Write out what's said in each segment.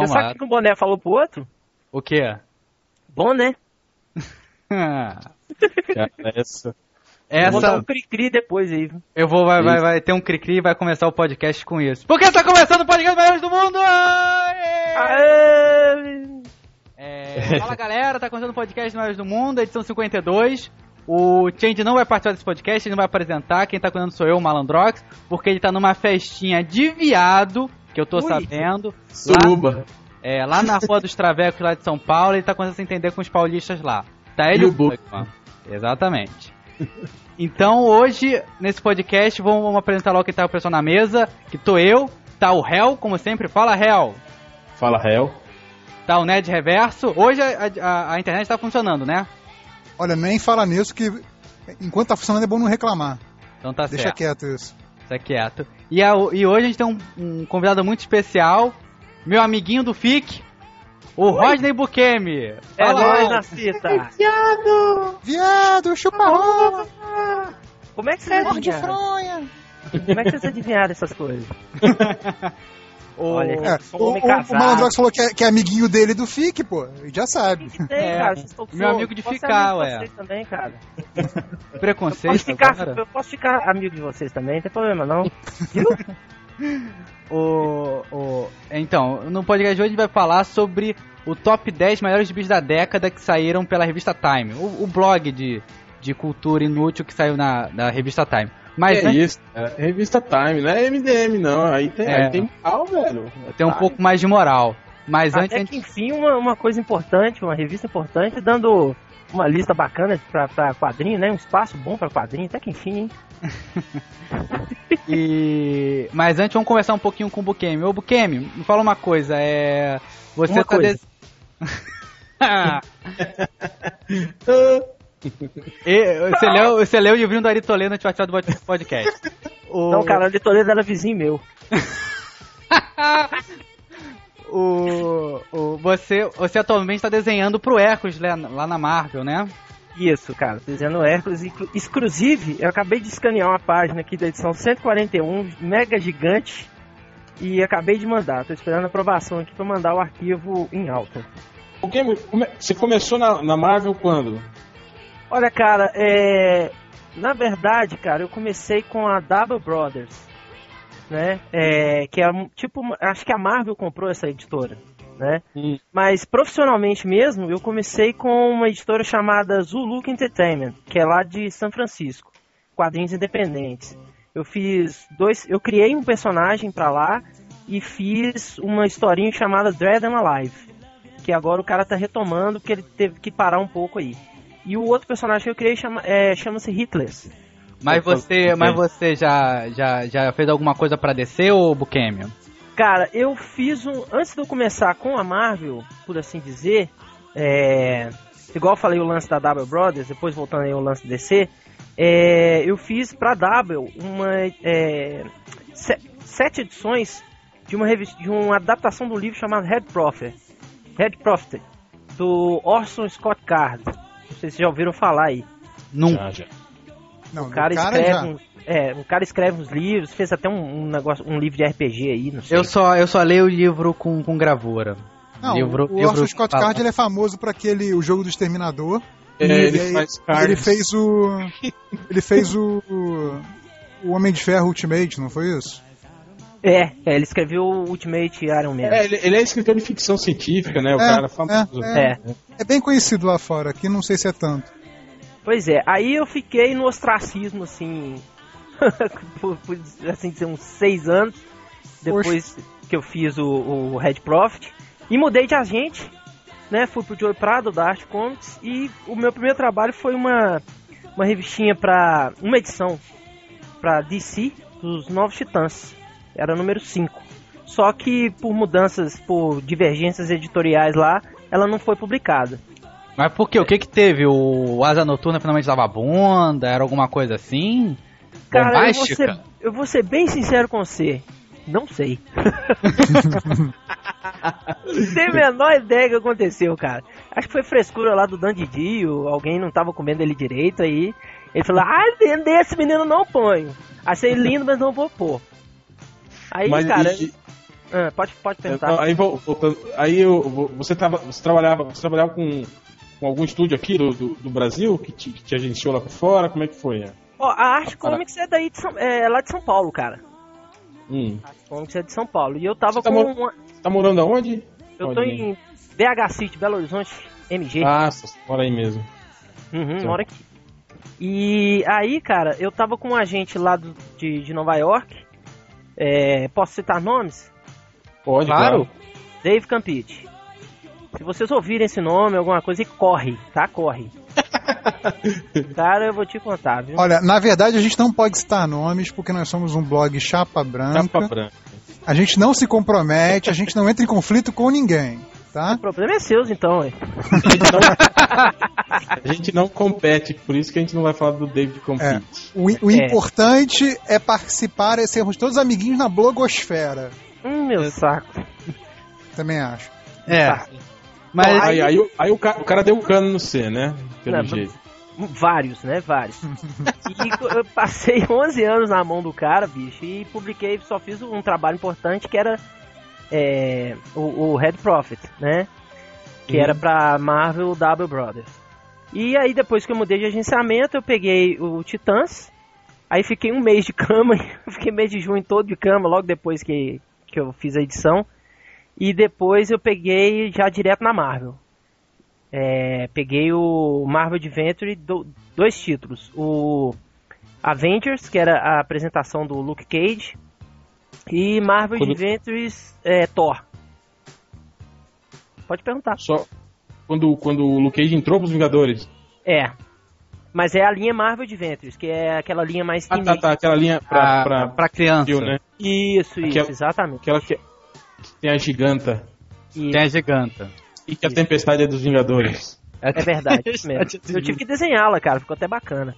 Você sabe o que o boné falou pro outro? O quê? Bom, né? essa. Essa... Vou dar um cri-cri depois aí. Eu vou, vai, vai, vai ter um cri-cri e vai começar o podcast com isso. Porque está começando o podcast Melhores do Mundo! Aê! Aê! É, fala galera, tá começando o podcast Melhores do Mundo, edição 52. O Change não vai participar desse podcast, ele não vai apresentar. Quem tá cuidando sou eu, o Malandrox, porque ele tá numa festinha de viado, que eu tô Ui. sabendo. Suruba. Lá, é, lá na Rua dos Travecos, lá de São Paulo, ele tá começando a se entender com os paulistas lá. Tá ele e o Bugman. Exatamente. Então hoje, nesse podcast, vamos, apresentar logo quem tá o pessoal na mesa, que tô eu, tá o Hell, como sempre, fala Hell. Fala Hell. Tá o Ned Reverso. Hoje a, a, a internet tá funcionando, né? Olha, nem fala nisso que enquanto tá funcionando é bom não reclamar. Então tá Deixa certo. quieto isso. Deixa quieto. E, a, e hoje a gente tem um, um convidado muito especial, meu amiguinho do FIC, o Oi. Rodney Bukemi. É nóis na cita. Viado! Viado, chupa rola! Como é que você é de fronha? Como é que vocês adivinharam essas coisas? Olha, é, o, o, o Malandrox falou que é, que é, amiguinho dele do FIC, pô. Já sabe. Tem, é, cara, meu amigo de ficar, ué. também, cara. Preconceito. Eu posso, ficar, eu posso ficar amigo de vocês também, não tem problema não. o, o, então, no podcast de hoje a gente vai falar sobre o top 10 maiores bichos da década que saíram pela revista Time. O, o blog de, de cultura inútil que saiu na, na revista Time. Mas é isso, é revista Time, não é MDM não, aí tem, é. aí tem moral, velho. Tem um pouco mais de moral. Mas Até antes. que, enfim, uma, uma coisa importante, uma revista importante, dando uma lista bacana pra, pra quadrinho, né? Um espaço bom pra quadrinho, até que enfim, hein? e... Mas antes vamos conversar um pouquinho com o Bukemi. Ô Bukemi, me fala uma coisa, é. Você uma tá. Coisa. E, você, leu, você leu o livrinho do Ari Toledo antes de do podcast. O... Não, cara, o Ari Toledo era vizinho meu. o, o, você, você atualmente está desenhando pro Hércules lá, lá na Marvel, né? Isso, cara, desenhando Hércules. Exclusive, eu acabei de escanear uma página aqui da edição 141, mega gigante, e acabei de mandar. Tô esperando a aprovação aqui para mandar o arquivo em alta. Você começou na, na Marvel quando? Olha, cara, é... na verdade, cara, eu comecei com a Double Brothers, né? É... Que é tipo, acho que a Marvel comprou essa editora, né? Mas profissionalmente mesmo, eu comecei com uma editora chamada Zulu Entertainment, que é lá de São Francisco, quadrinhos independentes. Eu fiz dois, eu criei um personagem para lá e fiz uma historinha chamada Dread and Alive, que agora o cara tá retomando porque ele teve que parar um pouco aí. E o outro personagem que eu criei chama, é, chama-se Hitless. Mas você, mas você já, já, já fez alguma coisa para descer ou Bukemi? Cara, eu fiz um. Antes de eu começar com a Marvel, por assim dizer, é, igual eu falei o lance da W Brothers, depois voltando aí ao lance DC, é, eu fiz pra W uma. É, sete edições de uma, revista, de uma adaptação do livro chamado Red Prophet. Red Prophet, do Orson Scott Card. Não sei se já ouviram falar aí. Nunca. Já, já. Não, o cara, cara escreve já. um, é, o cara escreve uns livros, fez até um, um, negócio, um livro de RPG aí, não sei. Eu só, eu só leio o livro com, com gravura. Não, livro, o, o Orson Scott Card ele é famoso para aquele o jogo do Exterminador. É, ele, ele, ele, fez o ele fez o o Homem de Ferro Ultimate, não foi isso? É, é, ele escreveu o Ultimate Iron Man. É, ele, ele, é escritor de ficção científica, né? O é, cara famoso. É, é, é, bem conhecido lá fora, aqui não sei se é tanto. Pois é, aí eu fiquei no ostracismo, assim, por, por, assim dizer, uns seis anos, depois Poxa. que eu fiz o, o Red Profit, e mudei de agente, né? Fui pro Joey Prado, da Art Comics, e o meu primeiro trabalho foi uma, uma revistinha para uma edição para DC dos Novos Titãs era número 5. Só que por mudanças, por divergências editoriais lá, ela não foi publicada. Mas por quê? O que que teve? O Asa Noturna finalmente dava bunda? Era alguma coisa assim? Cara, eu vou, ser, eu vou ser bem sincero com você. Não sei. não tenho a menor ideia do que aconteceu, cara. Acho que foi frescura lá do Dandidi, alguém não tava comendo ele direito aí. Ele falou, ah, desse menino não ponho. Achei lindo, mas não vou pôr. Aí, mas, cara. E, Ah, pode, pode perguntar. Aí, voltando, aí eu, você, tava, você trabalhava, você trabalhava com, com algum estúdio aqui do, do, do Brasil que te, que te agenciou lá por fora? Como é que foi? Ó, a Arte Comics é daí de São, é lá de São Paulo, cara. Hum. A Arte Comics é de São Paulo. E eu tava Você tá com. mor- uma- Tá morando aonde? eu tô em BH City, Belo Horizonte, MG. Ah, mora aí mesmo. Uhum, mora aqui. E aí, cara, eu tava com um agente lá do- de, de Nova York. É, posso citar nomes? Pode, Claro. Dave Campite. Se vocês ouvirem esse nome, alguma coisa, e corre, tá? Corre. Cara, eu vou te contar, viu? Olha, na verdade a gente não pode citar nomes porque nós somos um blog chapa branca. Capa branca. A gente não se compromete, a gente não entra em conflito com ninguém, tá? O problema é seu, então, ué. A gente, não, a gente não compete, por isso que a gente não vai falar do David Compete. O, o É. importante é participar e sermos todos amiguinhos na blogosfera. Hum, meu saco. Também acho. É. Tá. Mas Aí, aí, o- aí o, ca- o cara deu um cano no C, né? Pelo Não, jeito. Vários, né? Vários. e eu passei 11 anos na mão do cara, bicho, e publiquei, só fiz um trabalho importante que era é, o, o Red Prophet, né? Que Uhum. era pra Marvel W Brothers. E aí, depois que eu mudei de agenciamento, eu peguei o Titãs, aí fiquei um mês de cama, fiquei mês de junho todo de cama, logo depois que, que eu fiz a edição. E depois eu peguei já direto na Marvel. É, peguei o Marvel Adventure, do- dois títulos. O Avengers, que era a apresentação do Luke Cage, e Marvel Quando- Adventures é, Thor. Pode perguntar. Só quando, quando o Luke Cage entrou pros Vingadores. É. Mas é a linha Marvel Adventures, que é aquela linha mais Ah, tá, tá. Aquela linha pra, pra, pra, pra criança. Viu, né? Isso, isso, Aquela- exatamente. Aquela que, que tem a giganta. Isso. Tem a giganta. E que a tempestade é dos Vingadores. É verdade, isso mesmo. Eu tive que desenhá-la, cara, ficou até bacana.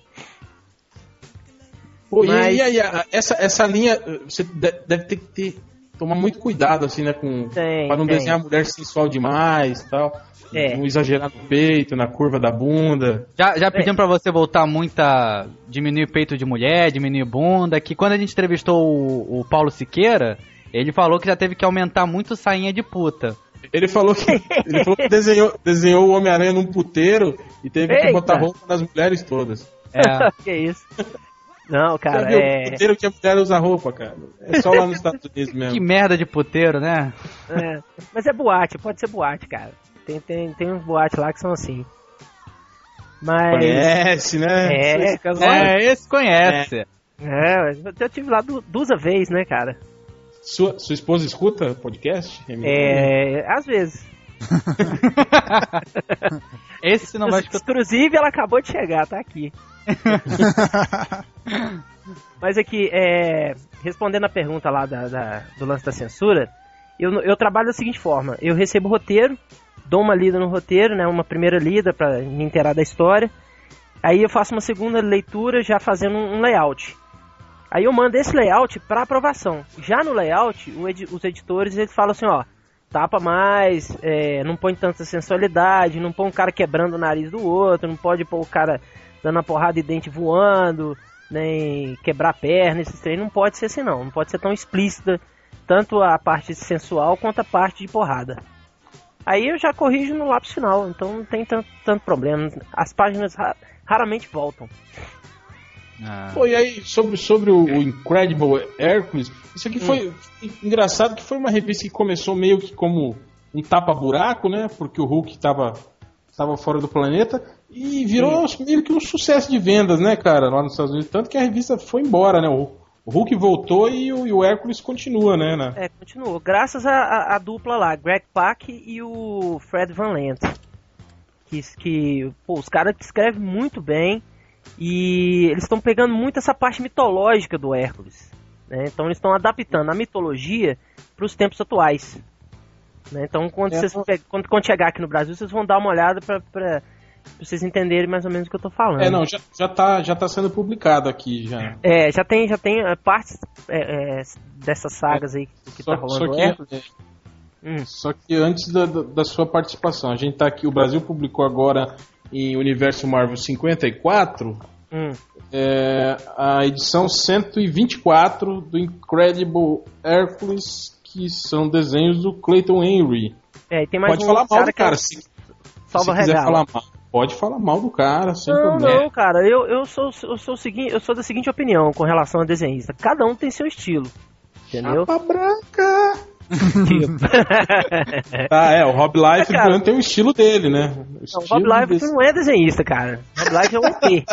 Pô, e- Mas- e, aí, essa, essa linha, eh, você de- deve ter que ter, tomar muito cuidado, assim, né? Com, Tem, pra não tem. desenhar a mulher sensual demais e tal. É. Não exagerar no peito, na curva da bunda. Já, já pediam pra você voltar muito a diminuir peito de mulher, diminuir bunda, que quando a gente entrevistou o, o Paulo Siqueira, ele falou que já teve que aumentar muito sainha de puta. Ele falou que, ele falou que desenhou, desenhou o Homem-Aranha num puteiro e teve que Eita. botar roupa nas mulheres todas. É, que isso? Não, cara, é... puteiro que a mulher usa roupa, cara? É só lá nos Estados Unidos que mesmo. merda de puteiro, né? é. Mas é boate, pode ser boate, cara. Tem, tem, tem uns boates lá que são assim. Mas. Conhece, né? É, É, esse conhece. É, eu tive lá du- duas vezes, né, cara? Sua, sua esposa escuta o podcast? É. Às vezes. Esse não vai escutar. Inclusive, ela acabou de chegar, tá aqui. Mas aqui, é, respondendo a pergunta lá da, da- do lance da censura, eu, eu trabalho da seguinte forma: eu recebo o roteiro, dou uma lida no roteiro, né, uma primeira lida para me inteirar da história, aí eu faço uma segunda leitura já fazendo um, layout. Aí eu mando esse layout para aprovação. Já no layout, os editores eles falam assim: ó, tapa mais, é, não põe tanta sensualidade, não põe um cara quebrando o nariz do outro, não pode pôr o cara dando uma porrada de dente voando, nem quebrar a perna, esses trem, não pode ser assim não, não pode ser tão explícita, tanto a parte sensual quanto a parte de porrada. Aí eu já corrijo no lápis final, então não tem tanto, tanto problema, as páginas ra- raramente voltam. Ah. Pô, e aí, sobre, sobre o, o Incredible Hercules, isso aqui foi engraçado que foi uma revista que começou meio que como um tapa-buraco, né? Porque o Hulk tava, tava fora do planeta e virou meio que um sucesso de vendas, né, cara, lá nos Estados Unidos. Tanto que a revista foi embora, né? O, Hulk voltou e o, e o Hércules continua, né? né? É, continuou. Graças à à dupla lá, Greg Pak e o Fred Van Lent. Que, que pô, os caras escrevem muito bem e eles estão pegando muito essa parte mitológica do Hércules. né? Então eles estão adaptando a mitologia para os tempos atuais. Né? Então quando, É, vocês, quando, quando chegar aqui no Brasil, vocês vão dar uma olhada para vocês entenderem mais ou menos o que eu tô falando. É, não, já, já, tá, já tá sendo publicado aqui já. É, já tem, já tem eh, partes é, é, dessas sagas aí que Só, tá rolando só que, é, Hum. Só que antes da, da- da sua participação, a gente tá aqui, o Brasil publicou agora em Universo Marvel 54 Hum. é, a edição 124 do Incredible Hercules, que são desenhos do Clayton Henry. É, tem mais Pode um falar mal do é cara, se, se Salva quiser Regala. falar mal. Pode falar mal do cara, sem Não, problema. não, cara, eu, eu, sou, eu, sou seguinte, eu sou da seguinte opinião com relação a desenhista. Cada um tem seu estilo. Entendeu? Chapa branca. Ah, é, o Rob Life É, cara. tem o estilo dele, né? O Não, o Rob Life desse- não é desenhista, cara. O Rob Life é um ET.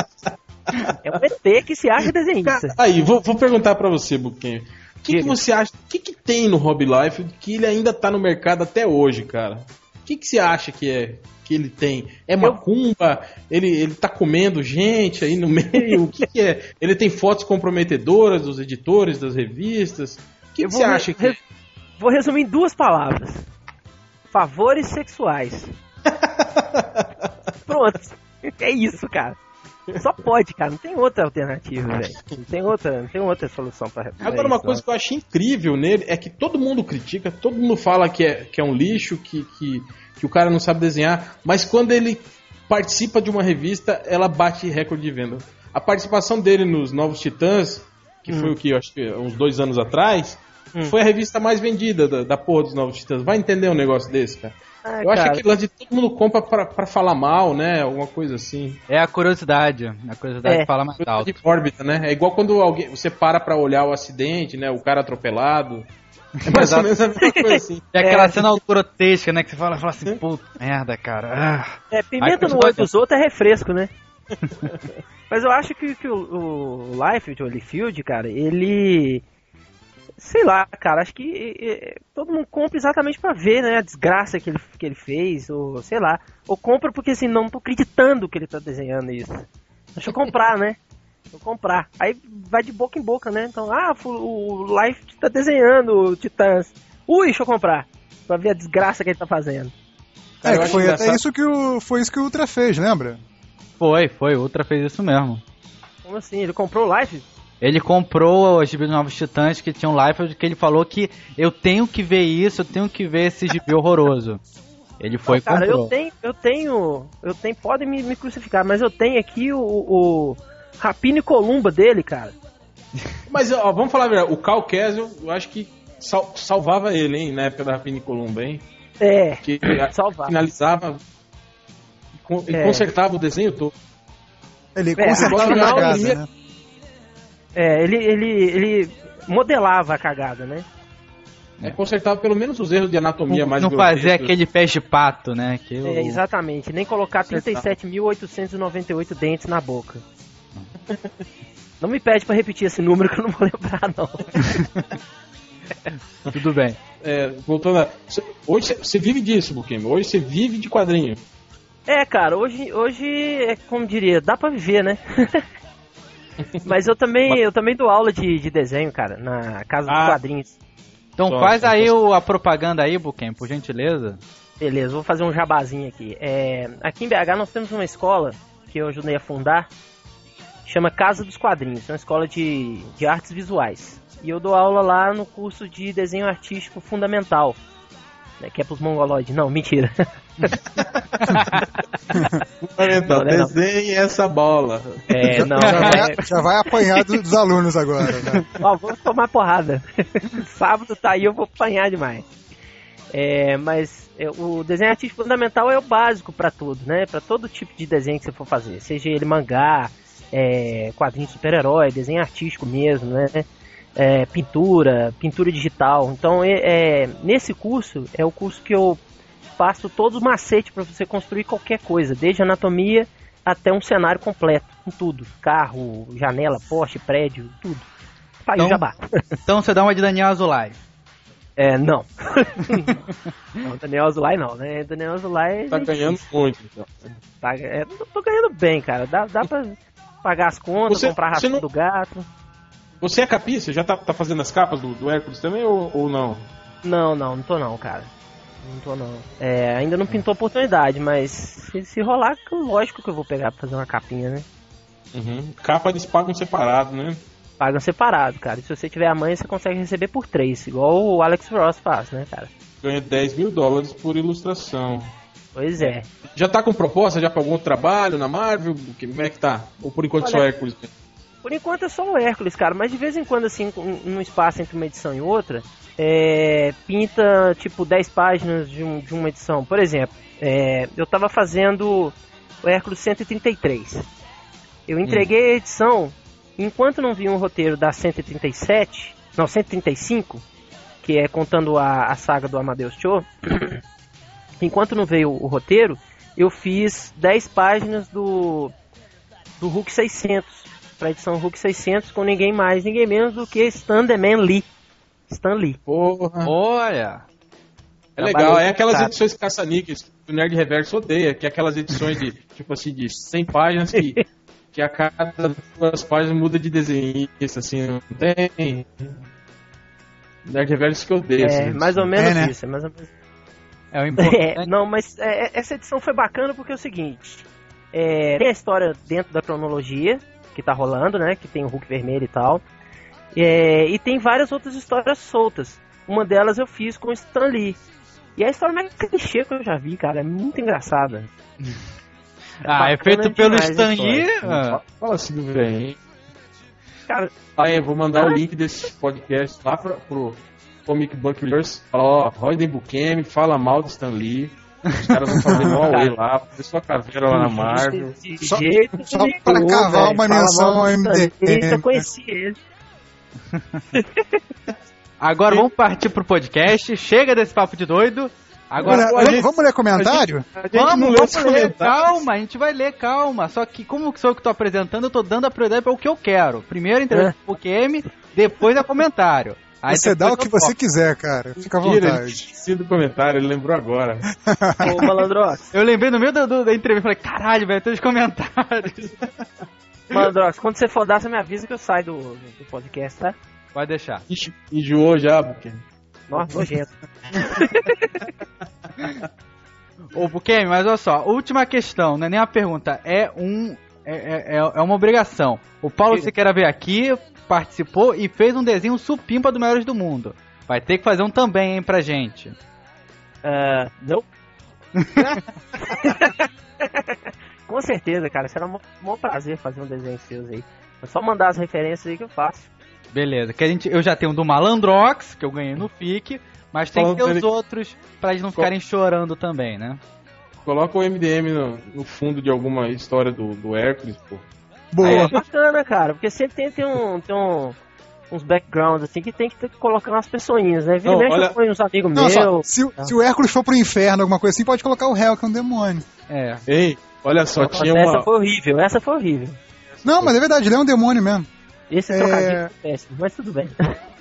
É um ET que se acha desenhista. Aí, vou, vou perguntar pra você, Buquinho. O que, que você acha? O que, que tem no Rob Life que ele ainda tá no mercado até hoje, cara? O que, que você acha que é que ele tem? É macumba? Ele, ele tá comendo gente aí no meio? O que, que é? Ele tem fotos comprometedoras dos editores, das revistas? O que, que você acha que re- Vou resumir em duas palavras: favores sexuais. Pronto. É isso, cara. Só pode, cara. Não tem outra alternativa, velho. Não tem outra, não tem outra solução pra. pra Agora, uma isso, coisa que eu acho incrível nele é que todo mundo critica, todo mundo fala que é, que é um lixo, que, que, que o cara não sabe desenhar, mas quando ele participa de uma revista, ela bate recorde de venda. A participação dele nos Novos Titãs, que foi o que, eu acho que uns dois anos atrás, Hum. foi a revista mais vendida da, da porra dos Novos Titãs. Vai entender um negócio desse, cara. Ah, eu acho cara, que lance de todo mundo compra pra, pra falar mal, né? Alguma coisa assim. É a curiosidade. A curiosidade É. fala mais alto. De órbita, né? É igual quando alguém, você para pra olhar o acidente, né? O cara atropelado. É mais ou menos a mesma coisa assim. É aquela É. cena grotesca, né? Que você fala, fala assim, puta merda, cara. Ah. É, pimenta Aí, no olho dos outros é refresco, né? Mas eu acho que, que o, o Life, o Holyfield, cara, ele. Sei lá, cara, acho que eh, todo mundo compra exatamente pra ver, né, a desgraça que ele, que ele fez, ou sei lá. Ou compra porque assim, não tô acreditando que ele tá desenhando isso. Deixa eu comprar, né? Deixa eu comprar. Aí vai de boca em boca, né? Então, ah, o Life tá desenhando o Titãs. Ui, deixa eu comprar. Pra ver a desgraça que ele tá fazendo. Cara, é, foi até isso que o, foi isso que o Ultra fez, lembra? Foi, foi. O Ultra fez isso mesmo. Como assim? Ele comprou o Life? Ele comprou os gibis dos Novos Titãs que tinham Life, que ele falou que eu tenho que ver isso, eu tenho que ver esse gibi horroroso. Ele foi e Cara, comprou. eu tenho, eu tenho, eu tenho, podem me, me crucificar, mas eu tenho aqui o, o Rapine e Columba dele, cara. Mas ó, vamos falar a verdade, o Cal Kesel, eu acho que sal- salvava ele, hein, na época da Rapini Columba, hein? É, Que salvar. finalizava, ele É. consertava o desenho todo. Ele É, consertava a agora já cagada, queria- né? É, ele, ele, ele modelava a cagada, né? É, consertava pelo menos os erros de anatomia mais não fazer grotescos. aquele pé de pato, né? Que eu- É, exatamente, nem colocar 37.898 dentes na boca. Não me pede pra repetir esse número que eu não vou lembrar, não. Tudo bem. É, voltando a... Hoje você- você vive disso, Buquim. Hoje você vive de quadrinho. É, cara, hoje, hoje é como diria, dá pra viver, né? Mas eu também, eu também dou aula de, de desenho, cara, na Casa dos Ah. Quadrinhos. Então Só- faz aí o- a propaganda aí, Buquem, por gentileza. Beleza, vou fazer um jabazinho aqui. É, aqui em BH nós temos uma escola que eu ajudei a fundar, chama Casa dos Quadrinhos, é uma escola de, de artes visuais. E eu dou aula lá no curso de desenho artístico fundamental, né, que é pros mongoloides. Não, mentira. Fundamental, Não, não é não. desenhe essa bola. É, não, Já não vai, é, já vai apanhar do- dos alunos agora, né? Ó, vamos tomar porrada. Sábado tá aí, eu vou apanhar demais. É, mas é, o desenho artístico fundamental é o básico pra tudo, né? Pra todo tipo de desenho que você for fazer, seja ele mangá, é, quadrinho de super-herói, desenho artístico mesmo, né? É, pintura, pintura digital. Então, é, é, nesse curso é o curso que eu passo todos os macetes para você construir qualquer coisa, desde anatomia até um cenário completo, com tudo, carro, janela, poste, prédio, tudo. Tá aí o Então- jabá. Então você dá uma de Daniel Azulay. É, não. não, Daniel Azulay não, né? Daniel Azulay Tá é ganhando muito. Então. Tá, é, tô, tô ganhando bem, cara. Dá, dá pra pagar as contas, Você- comprar você ração não- do gato. Você é capista? Já tá, tá fazendo as capas do, do Hércules também ou, ou não? Não, não, não tô não, cara. Não tô não. É, ainda não pintou oportunidade, mas se, se rolar, lógico que eu vou pegar pra fazer uma capinha, né? Uhum. Capa eles pagam separado, né? Pagam separado, cara. E se você tiver a mãe, você consegue receber por três, igual o Alex Ross faz, né, cara? Ganha 10 mil dólares por ilustração. Pois é. Já tá com proposta já pra algum outro trabalho na Marvel? Como é que tá? Ou por enquanto só Olha- Hércules? Por enquanto é só o Hércules, cara, mas de vez em quando, assim, num espaço entre uma edição e outra, é, pinta tipo 10 páginas de, um, de uma edição. Por exemplo, é, eu tava fazendo o Hércules 133. Eu entreguei a edição, enquanto não vi um roteiro da 137, não, 135, que é contando a, a saga do Amadeus Cho, enquanto não veio o, o roteiro, eu fiz 10 páginas do, do Hulk 600 para a edição Hulk 600 com ninguém mais, ninguém menos do que Stan The Man Lee. Stan Lee. Porra. Olha. É legal, é aquelas edições caça-níqueis que o Nerd Reverso odeia, que é aquelas edições de, tipo assim, de 100 páginas que, que a cada duas páginas muda de desenhista, assim, não tem... Nerd Reverso que odeia. É, assim, mais ou menos é, né? isso, é mais ou menos... É o importante. É, não, mas é, essa edição foi bacana porque é o seguinte, é, tem a história dentro da cronologia, que tá rolando, né? Que tem o Hulk vermelho e tal. É, e tem várias outras histórias soltas. Uma delas eu fiz com o Stan Lee. E é a história mais clichê que eu já vi, cara. É muito engraçada. ah, é feito pelo Stan Lee? Ah. Fala assim do bem. Cara, aí eu vou mandar ah. o link desse podcast lá pra, pro Comic Book Universe. Fala, ó, Royden Bukemi fala mal do Stan Lee. Os caras vão fazer um Huawei lá, fazer sua caveira lá na Marvel. Só, só pra cavar uma menção ao MDM. Eu conheci ele. Agora vamos partir pro podcast. Chega desse papo de doido. Agora, vamos, ler, gente, vamos ler comentário? A gente, a gente vamos, vamos ler, calma, a gente vai ler, calma. Só que como sou eu que tô apresentando, eu tô dando a prioridade para o que eu quero. Primeiro entrevista é. pro QM, depois é comentário. Aí você dá o que você quiser, cara. Fica à vontade. Esqueci do comentário, ele lembrou agora. Ô, Malandrox. Eu lembrei no meio da, da entrevista, falei, caralho, velho, tem os comentários. Malandrox, quando você for dar, você me avisa que eu saio do, do podcast, tá? Vai deixar. Enjoou já, porque... Nossa, nojento. Ô, Bukemi, mas olha só, última questão, não é nem uma pergunta, é um. É, é, é uma obrigação. O Paulo Siqueira veio aqui, participou e fez um desenho supimpa do Melhores do Mundo. Vai ter que fazer um também, hein, pra gente. Uh, não. Com certeza, cara. Será um bom prazer fazer um desenho seu aí. É só mandar as referências aí que eu faço. Beleza. Que a gente, eu já tenho um do Malandrox, que eu ganhei no FIC, mas tem que ter os outros pra eles não ficarem chorando também, né? Coloca o MDM no, no fundo de alguma história do, do Hércules, pô. Boa. Aí é bacana, cara, porque sempre tem, tem, um, tem um, uns backgrounds assim que tem que, ter que colocar umas pessoinhas, né? Vira olha... foi uns amigos meus. Se, se, o Hércules for pro inferno, alguma coisa assim, pode colocar o réu, que é um demônio. É. Ei, olha só, Nossa, tinha essa uma. Essa foi horrível, essa foi horrível. Não, mas é verdade, ele é um demônio mesmo. Esse é... trocadilho é péssimo, mas tudo bem.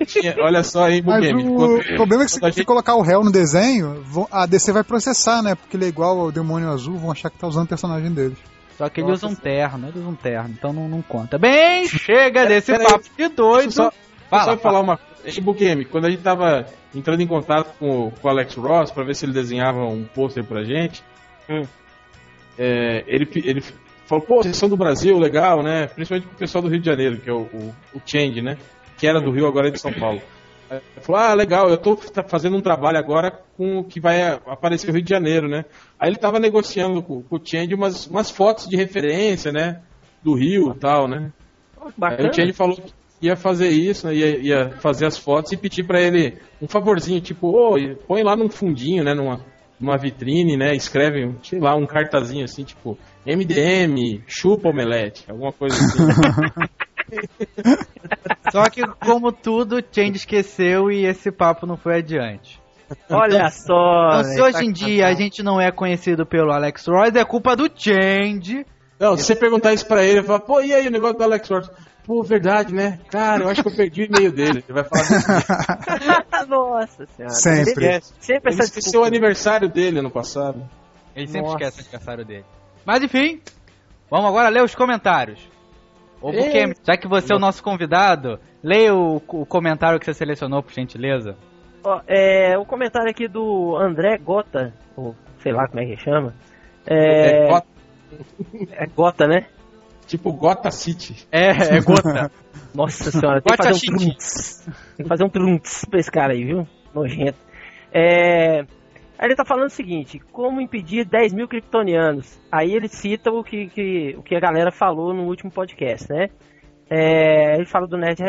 Tinha, olha só aí, Mas o quando, problema é que se, gente... colocar o réu no desenho, a DC vai processar, né? Porque ele é igual ao demônio azul, vão achar que tá usando o personagem deles. Só que ele usa um terno, ele usa um terno, então não, não conta. Bem, chega desse papo de doido. Só, fala, só falar uma coisa. Game, quando a gente tava entrando em contato com, com o Alex Ross para ver se ele desenhava um pôster pra gente, hum. é, ele, ele falou, pô, vocês são do Brasil, legal, né? Principalmente pro pessoal do Rio de Janeiro, que é o, o, o Change, né? Que era do Rio, agora é de São Paulo. Ele falou, ah, legal, eu estou fazendo um trabalho agora com que vai aparecer no Rio de Janeiro, né? Aí ele estava negociando com, com o Change umas, umas fotos de referência, né? Do Rio e tal, né? Aí o Change falou que ia fazer isso, né? ia, ia fazer as fotos e pedir para ele um favorzinho, tipo, oh, põe lá num fundinho, né? Numa, numa vitrine, né? Escreve, sei lá, um cartazinho assim, tipo, MDM, chupa omelete, alguma coisa assim. Só que, como tudo, o Change esqueceu e esse papo não foi adiante. Olha então, só. Então, se hoje em dia a gente não é conhecido pelo Alex Royce, é culpa do Change. Não, se você perguntar isso pra ele, ele fala, pô, e aí o negócio do Alex Royce? Pô, verdade, né? Cara, eu acho que eu perdi o e-mail dele. Ele vai falar assim. Nossa senhora. Sempre. Ele, sempre ele esqueceu o aniversário dele ano passado. Ele sempre Nossa. esquece o aniversário dele. Mas enfim, vamos agora ler os comentários. Ô, Buquem, já que você é o nosso convidado, leia o, o comentário que você selecionou, por gentileza. Ó, é, o comentário aqui do André Gota, ou sei lá como é que chama. É, é Gota. É Gota, né? Tipo Gota City. É, é Gota. Nossa senhora, tem que fazer um trunks. Tem que fazer um trunks pra esse cara aí, viu? Nojento. É, ele tá falando o seguinte, como impedir 10 mil kryptonianos? Aí ele cita o que, que, o que a galera falou no último podcast, né? É, ele fala do Nerd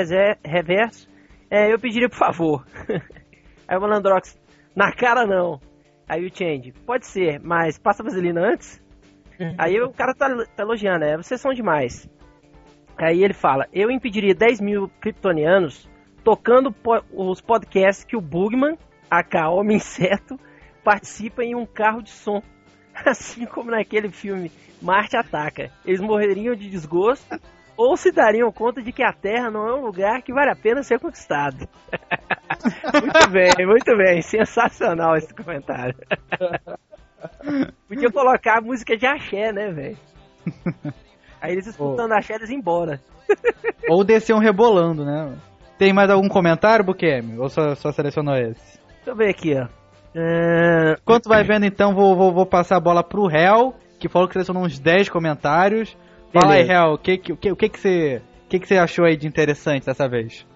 Reverso. É, eu pediria por favor. Aí o Malandrox, na cara não. Aí o Change, pode ser, mas passa vaselina antes? Aí o cara tá, tá elogiando, né? Vocês são demais. Aí ele fala, eu impediria 10 mil kryptonianos tocando po os podcasts que o Bugman, a Homem Inseto, participa em um carro de som. Assim como naquele filme Marte Ataca. Eles morreriam de desgosto ou se dariam conta de que a Terra não é um lugar que vale a pena ser conquistado. muito bem, muito bem. Sensacional esse comentário. Podia colocar a música de axé, né, velho? Aí eles escutando oh. axé, eles embora. Ou desciam rebolando, né? Tem mais algum comentário, Bukemi? Ou só, só selecionou esse? Deixa eu ver aqui, ó. É... Enquanto vai vendo, então, vou, vou, vou passar a bola pro Hell, que falou que selecionou uns 10 comentários. Fala aí, Hell, o que, que, que, que, que, você, que, que você achou aí de interessante dessa vez?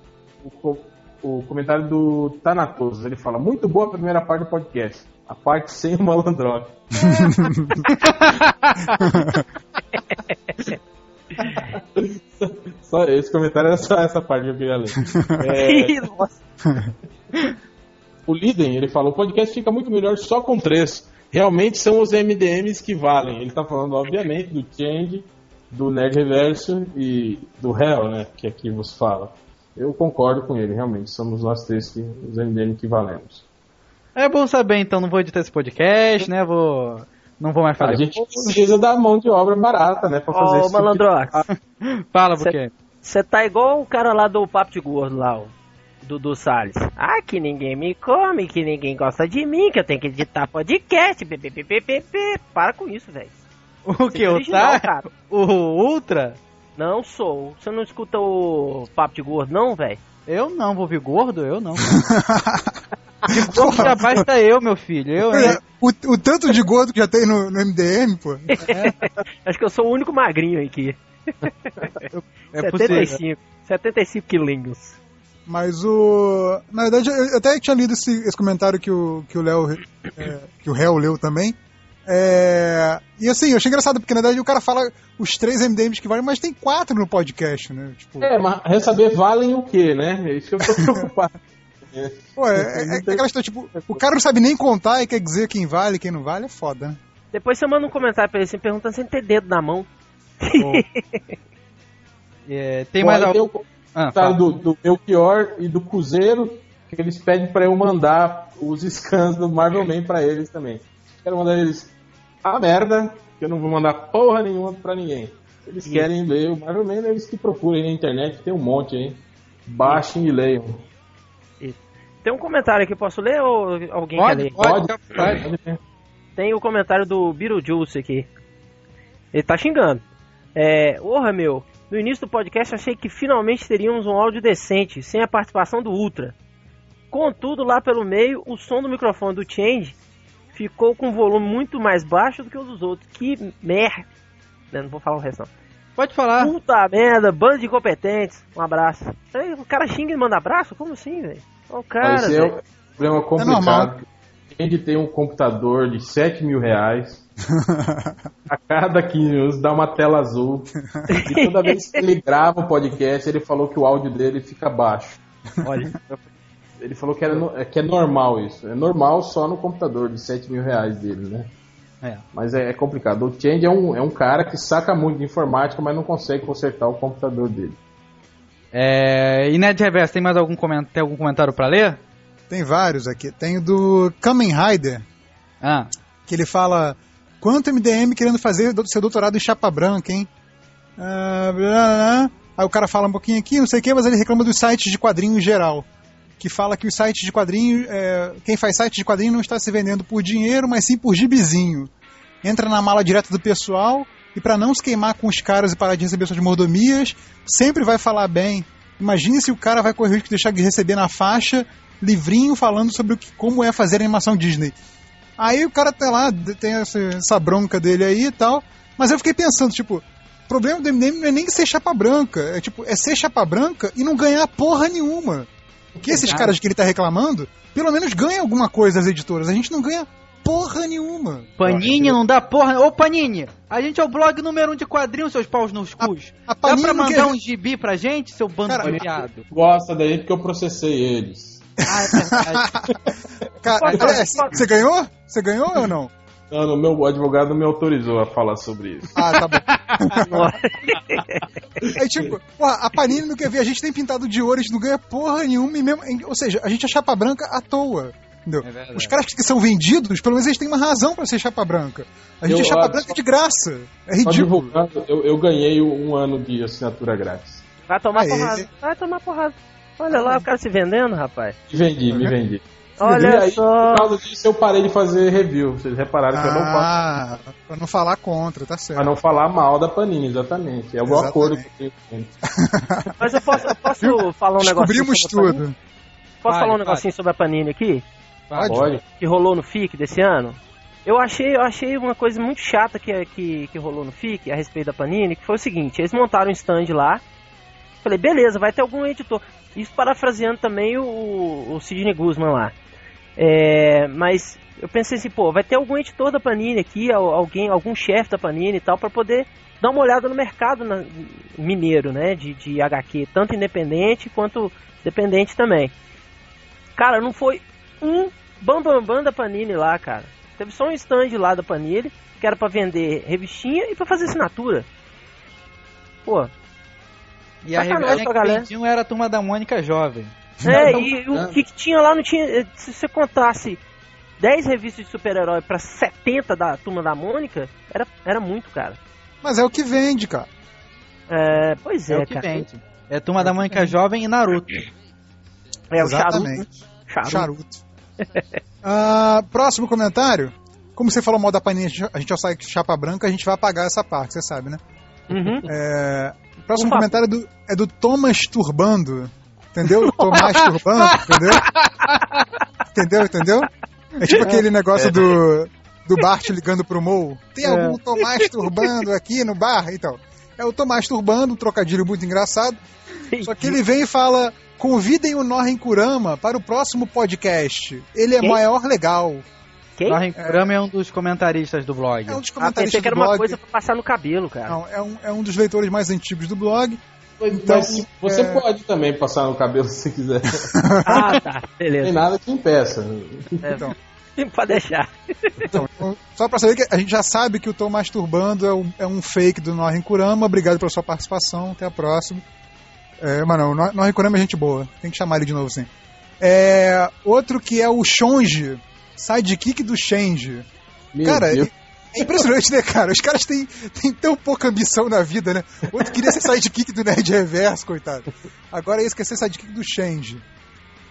O, o comentário do Thanatos, ele fala, muito boa a primeira parte do podcast. A parte sem o malandrox. só esse comentário era só essa parte que eu queria ler. É... o Liden, ele falou, o podcast fica muito melhor só com três. Realmente são os MDMs que valem. Ele tá falando, obviamente, do Change, do Nerd Reverso e do Hell, né? Que aqui vos fala. Eu concordo com ele, realmente. Somos nós três que, os MDM que valemos. É bom saber, então. Não vou editar esse podcast, né? Vou. Não vou mais fazer. A gente precisa da mão de obra barata, né? Pra fazer Ô, Malandrox. Fala, porque Você tá igual o cara lá do Papo de Gordo lá, o Dudu Salles. Ah, que ninguém me come, que ninguém gosta de mim, que eu tenho que editar podcast. Para com isso, velho. O que? O, tá? o Ultra? Não sou. Você não escuta o Papo de Gordo, não, velho? Eu não, vou vir gordo? Eu não. de gordo já basta eu, meu filho. Eu, é, o, o, tanto de gordo que já tem no, no MDM, pô. É. Acho que eu sou o único magrinho aqui. É 75. Possível. 75 quilinhos. Mas o. Na verdade, eu até tinha lido esse, esse comentário que o que o Léo. É, que o réu leu também. É... E assim, eu achei engraçado, porque na verdade o cara fala os três MDMs que valem, mas tem quatro no podcast, né? Tipo... É, mas receber valem o quê, né? É isso que eu tô preocupado. Pô, é, é, é aquela história, tipo, o cara não sabe nem contar e quer dizer quem vale e quem não vale, é foda, né? Depois você manda um comentário pra ele assim, perguntando se ele tem dedo na mão. é, tem Pô, mais algum. Ah, tá, do, do Melchior e do Cruzeiro, que eles pedem pra eu mandar os scans do Marvel Man pra eles também. Quero mandar eles a merda, que eu não vou mandar porra nenhuma pra ninguém. Se eles querem ler o Marvel Man, eles que procurem na internet, tem um monte aí. Baixem Isso. e leiam. Isso. Tem um comentário aqui, posso ler ou alguém pode, quer ler? Pode, pode, pode. Tem o comentário do Beetlejuice aqui. Ele tá xingando. É, orra meu, no início do podcast achei que finalmente teríamos um áudio decente, sem a participação do Ultra. Contudo, lá pelo meio, o som do microfone do Change ficou com um volume muito mais baixo do que o dos outros. Que merda. Não vou falar o resto não. Pode falar. Puta merda, bando de incompetentes. Um abraço. Aí, o cara xinga e manda abraço? Como assim, velho? O cara. Esse é um problema complicado. É Tem de ter um computador de 7 mil reais. a cada 15 minutos dá uma tela azul. E toda vez que ele grava o podcast, ele falou que o áudio dele fica baixo. Olha. Ele falou que, era no, é, que é normal isso. É normal só no computador de 7 mil reais dele, né? É. Mas é, é, complicado. O Change é um, é um cara que saca muito de informática, mas não consegue consertar o computador dele. É, e Ned Reverso, tem mais algum comentário, tem algum comentário para ler? Tem vários aqui. Tem o do Kamen Rider. Ah. Que ele fala: Quanto MDM querendo fazer seu doutorado em chapa branca, hein? Ah, blá, blá. Aí o cara fala um pouquinho aqui, não sei o que, mas ele reclama dos sites de quadrinho em geral que fala que os sites de quadrinho, é, quem faz site de quadrinho não está se vendendo por dinheiro, mas sim por gibizinho. Entra na mala direta do pessoal e para não se queimar com os caras e parar de receber suas mordomias, sempre vai falar bem. Imagine se o cara vai correr o risco de deixar de receber na faixa livrinho falando sobre o que, como é fazer animação Disney. Aí o cara tá lá, tem essa, essa bronca dele aí e tal, mas eu fiquei pensando, tipo, o problema do MDM não é nem ser chapa branca, é tipo, é ser chapa branca e não ganhar porra nenhuma. Porque esses caras que ele tá reclamando, pelo menos ganham alguma coisa as editoras. A gente não ganha porra nenhuma. Panini não dá porra. Ô Panini, a gente é o blog número um de quadrinhos, seus paus nos cus. A, a dá pra mandar quer... um gibi pra gente, seu bando Cara, de viado? Gosta daí porque eu processei eles. Ah, é verdade. Cara, é, você ganhou? Você ganhou ou não? Não, o meu advogado me autorizou a falar sobre isso. Ah, tá bom. Aí, tipo, porra, a Panini não quer ver, a gente tem pintado de ouro, a gente não ganha porra nenhuma, e mesmo, ou seja, a gente é chapa branca à toa. Entendeu? É Os caras que são vendidos, pelo menos eles têm uma razão para ser chapa branca. A gente eu, é chapa branca de graça. É ridículo. Eu, eu, ganhei um ano de assinatura grátis. Vai tomar Aê. porrada. Vai tomar porrada. Olha lá o cara se vendendo, rapaz. Me vendi, me vendi. Olha aí, só. Por causa disso eu parei de fazer review. Vocês repararam que eu não faço. Ah, pra não falar contra, tá certo. Pra não falar mal da Panini, exatamente. É o acordo que eu tenho. Mas eu posso, eu posso falar um negócio Descobrimos tudo. Posso falar um negocinho sobre a Panini aqui? Pode. Que rolou no FIC desse ano? Eu achei, eu achei uma coisa muito chata que, que, que rolou no FIC a respeito da Panini, que foi o seguinte, eles montaram um stand lá, falei, beleza, vai ter algum editor. Isso parafraseando também o, o Sidney Guzman lá. É, mas eu pensei assim, pô, vai ter algum editor da Panini aqui, alguém, algum chefe da Panini e tal, para poder dar uma olhada no mercado na, mineiro, né, de, de HQ, tanto independente quanto dependente também. Cara, não foi um bambambam bam, bam da Panini lá, cara. Teve só um stand lá da Panini, que era para vender revistinha e para fazer assinatura. Pô. E a revistinha que vendiam era a Turma da Mônica Jovem. É, e o que, que tinha lá não tinha... Se você contasse 10 revistas de super-herói pra 70 da Turma da Mônica, era, era muito, cara. Mas é o que vende, cara. É, pois é, é o que cara. vende. É Turma é da Mônica Jovem e Naruto. É, o Exatamente. Charuto. Charuto. uh, próximo comentário. Como você falou mal da Panini, a gente já sai chapa branca, a gente vai apagar essa parte, você sabe, né? Uhum. É, próximo comentário é do, é do Thomas Turbando. Entendeu? Tomás Turbando, entendeu? Entendeu, entendeu? É tipo aquele negócio do, do Bart ligando pro Mou. Tem algum é. Tomás Turbando aqui no bar? Então, é o Tomás Turbando, um trocadilho muito engraçado. Só que ele vem e fala: Convidem o Norren Kurama para o próximo podcast. Ele é Quem? maior legal. Quem? Kurama é. é um dos comentaristas do blog. É um dos comentaristas ah, pensei que era uma coisa pra passar no cabelo, cara. Não, é um, é um dos leitores mais antigos do blog. Então, Mas você é... pode também passar no cabelo se quiser. ah, tá. Beleza. Tem nada que impeça. É, então. Pode deixar. Então, só pra saber que a gente já sabe que o Tô Masturbando é um, é um fake do Norren Kurama. Obrigado pela sua participação. Até a próxima. É, mas não, nós recorremos é gente boa. Tem que chamar ele de novo, sim. É, outro que é o Shonji, sidekick do Shenji. Meu cara, Deus. é impressionante, né, cara? Os caras têm, têm tão pouca ambição na vida, né? Outro queria ser sidekick do Nerd Reverso, coitado. Agora esse quer ser sidekick do Shenji.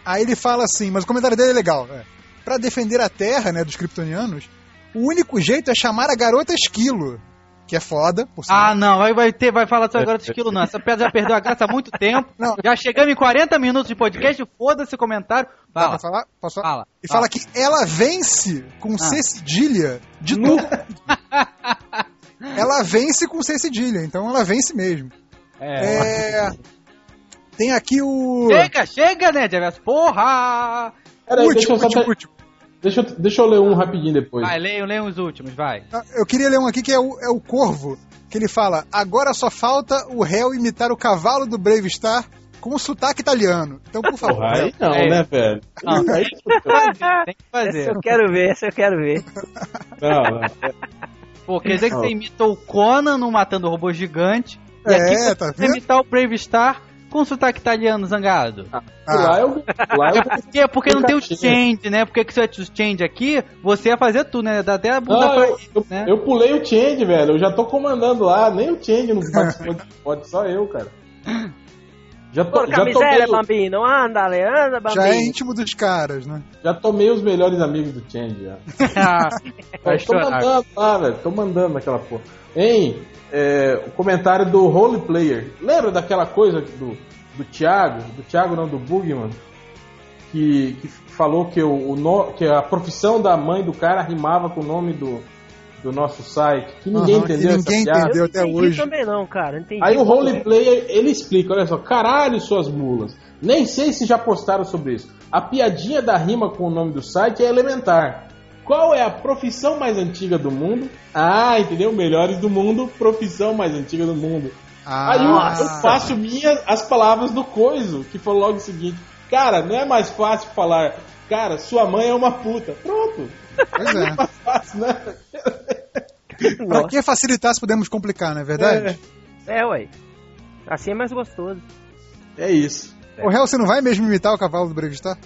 Aí ele fala assim, mas o comentário dele é legal. É, para defender a Terra, né, dos kryptonianos, o único jeito é chamar a garota Esquilo que é foda. ah, não, vai, vai, ter, vai falar agora de esquilo, não. Essa pedra já perdeu a graça há muito tempo. Não. Já chegamos em 40 minutos de podcast, foda-se o comentário. Fala. Posso falar? Posso falar? Fala. E fala. fala que ela vence com ah. C cedilha de tudo. ela vence com C cedilha, então ela vence mesmo. É. é... Tem aqui o. Chega, chega, né, Javias? Porra! Peraí, último, último, último. Deixa eu, deixa eu ler um rapidinho depois. Vai, leia, leia os últimos, vai. Ah, eu queria ler um aqui que é o, é o Corvo, que ele fala: agora só falta o réu imitar o cavalo do Brave Star com sotaque italiano. Então, por favor. Porra, aí não, é. né, velho? Não, aí tem que fazer. Esse eu quero ver, esse eu quero ver. Não, não. Pô, quer dizer que você imitou o Conan no Matando o Robô Gigante. E é, aqui tá você imitar o Brave Star com sotaque italiano zangado? Ah, lá eu, lá eu... É porque, porque não tem o change, né? Porque que se tivesse o change aqui, você ia fazer tudo, né? Dá até a bunda pra eu, eu, né? eu pulei o change, velho. Eu já tô comandando lá. Nem o change não participou de pode, só eu, cara. Já tô, Porca já miséria, Bambino. Anda, anda, Bambino. Já é íntimo dos caras, né? Já tomei os melhores amigos do Change, já. Tô mandando lá, velho. Tô mandando naquela porra. Hein? É, o comentário do Role Player. Lembra daquela coisa do, do Thiago? Do Thiago não, do Bugman? Que, que falou que, o, o no, que a profissão da mãe do cara rimava com o nome do, do nosso site. Que ninguém uhum, entendeu que ninguém entendeu até hoje. também não, cara. Entendi Aí o roleplayer, ele explica, olha só, caralho suas mulas. Nem sei se já postaram sobre isso. A piadinha da rima com o nome do site é elementar. Qual é a profissão mais antiga do mundo? Ah, entendeu? Melhores do mundo, profissão mais antiga do mundo. Ah, Aí eu, eu, faço minhas as palavras do coiso, que foi logo o seguinte. Cara, não é mais fácil falar, cara, sua mãe é uma puta. Pronto. Pois é. é mais fácil, né? pra que facilitar se podemos complicar, não é verdade? É, é ué. Assim é mais gostoso. É isso. O réu, você não vai mesmo imitar o cavalo do Brevistar?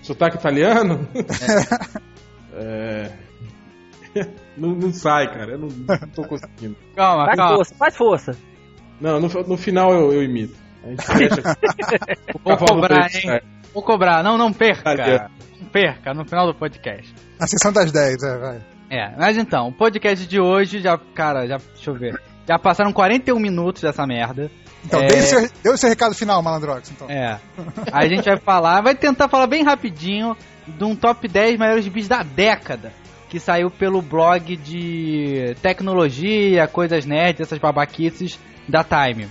Sotaque italiano? É. é... não, não, sai, cara. Eu não, não tô conseguindo. Calma, faz calma. Força, faz força. Não, no, no final eu, eu imito. A gente fecha. Vou cobrar, hein? Vou cobrar. Não, não perca. Não perca no final do podcast. A sessão das 10, é, vai. É, mas então, o podcast de hoje já, cara, já, deixa eu ver. Já passaram 41 minutos dessa merda. Então, é... dê, o seu, dê o seu recado final, Malandrox. Então. É. A gente vai falar, vai tentar falar bem rapidinho de um top 10 maiores gibis da década. Que saiu pelo blog de tecnologia, coisas nerds, essas babaquices da Time.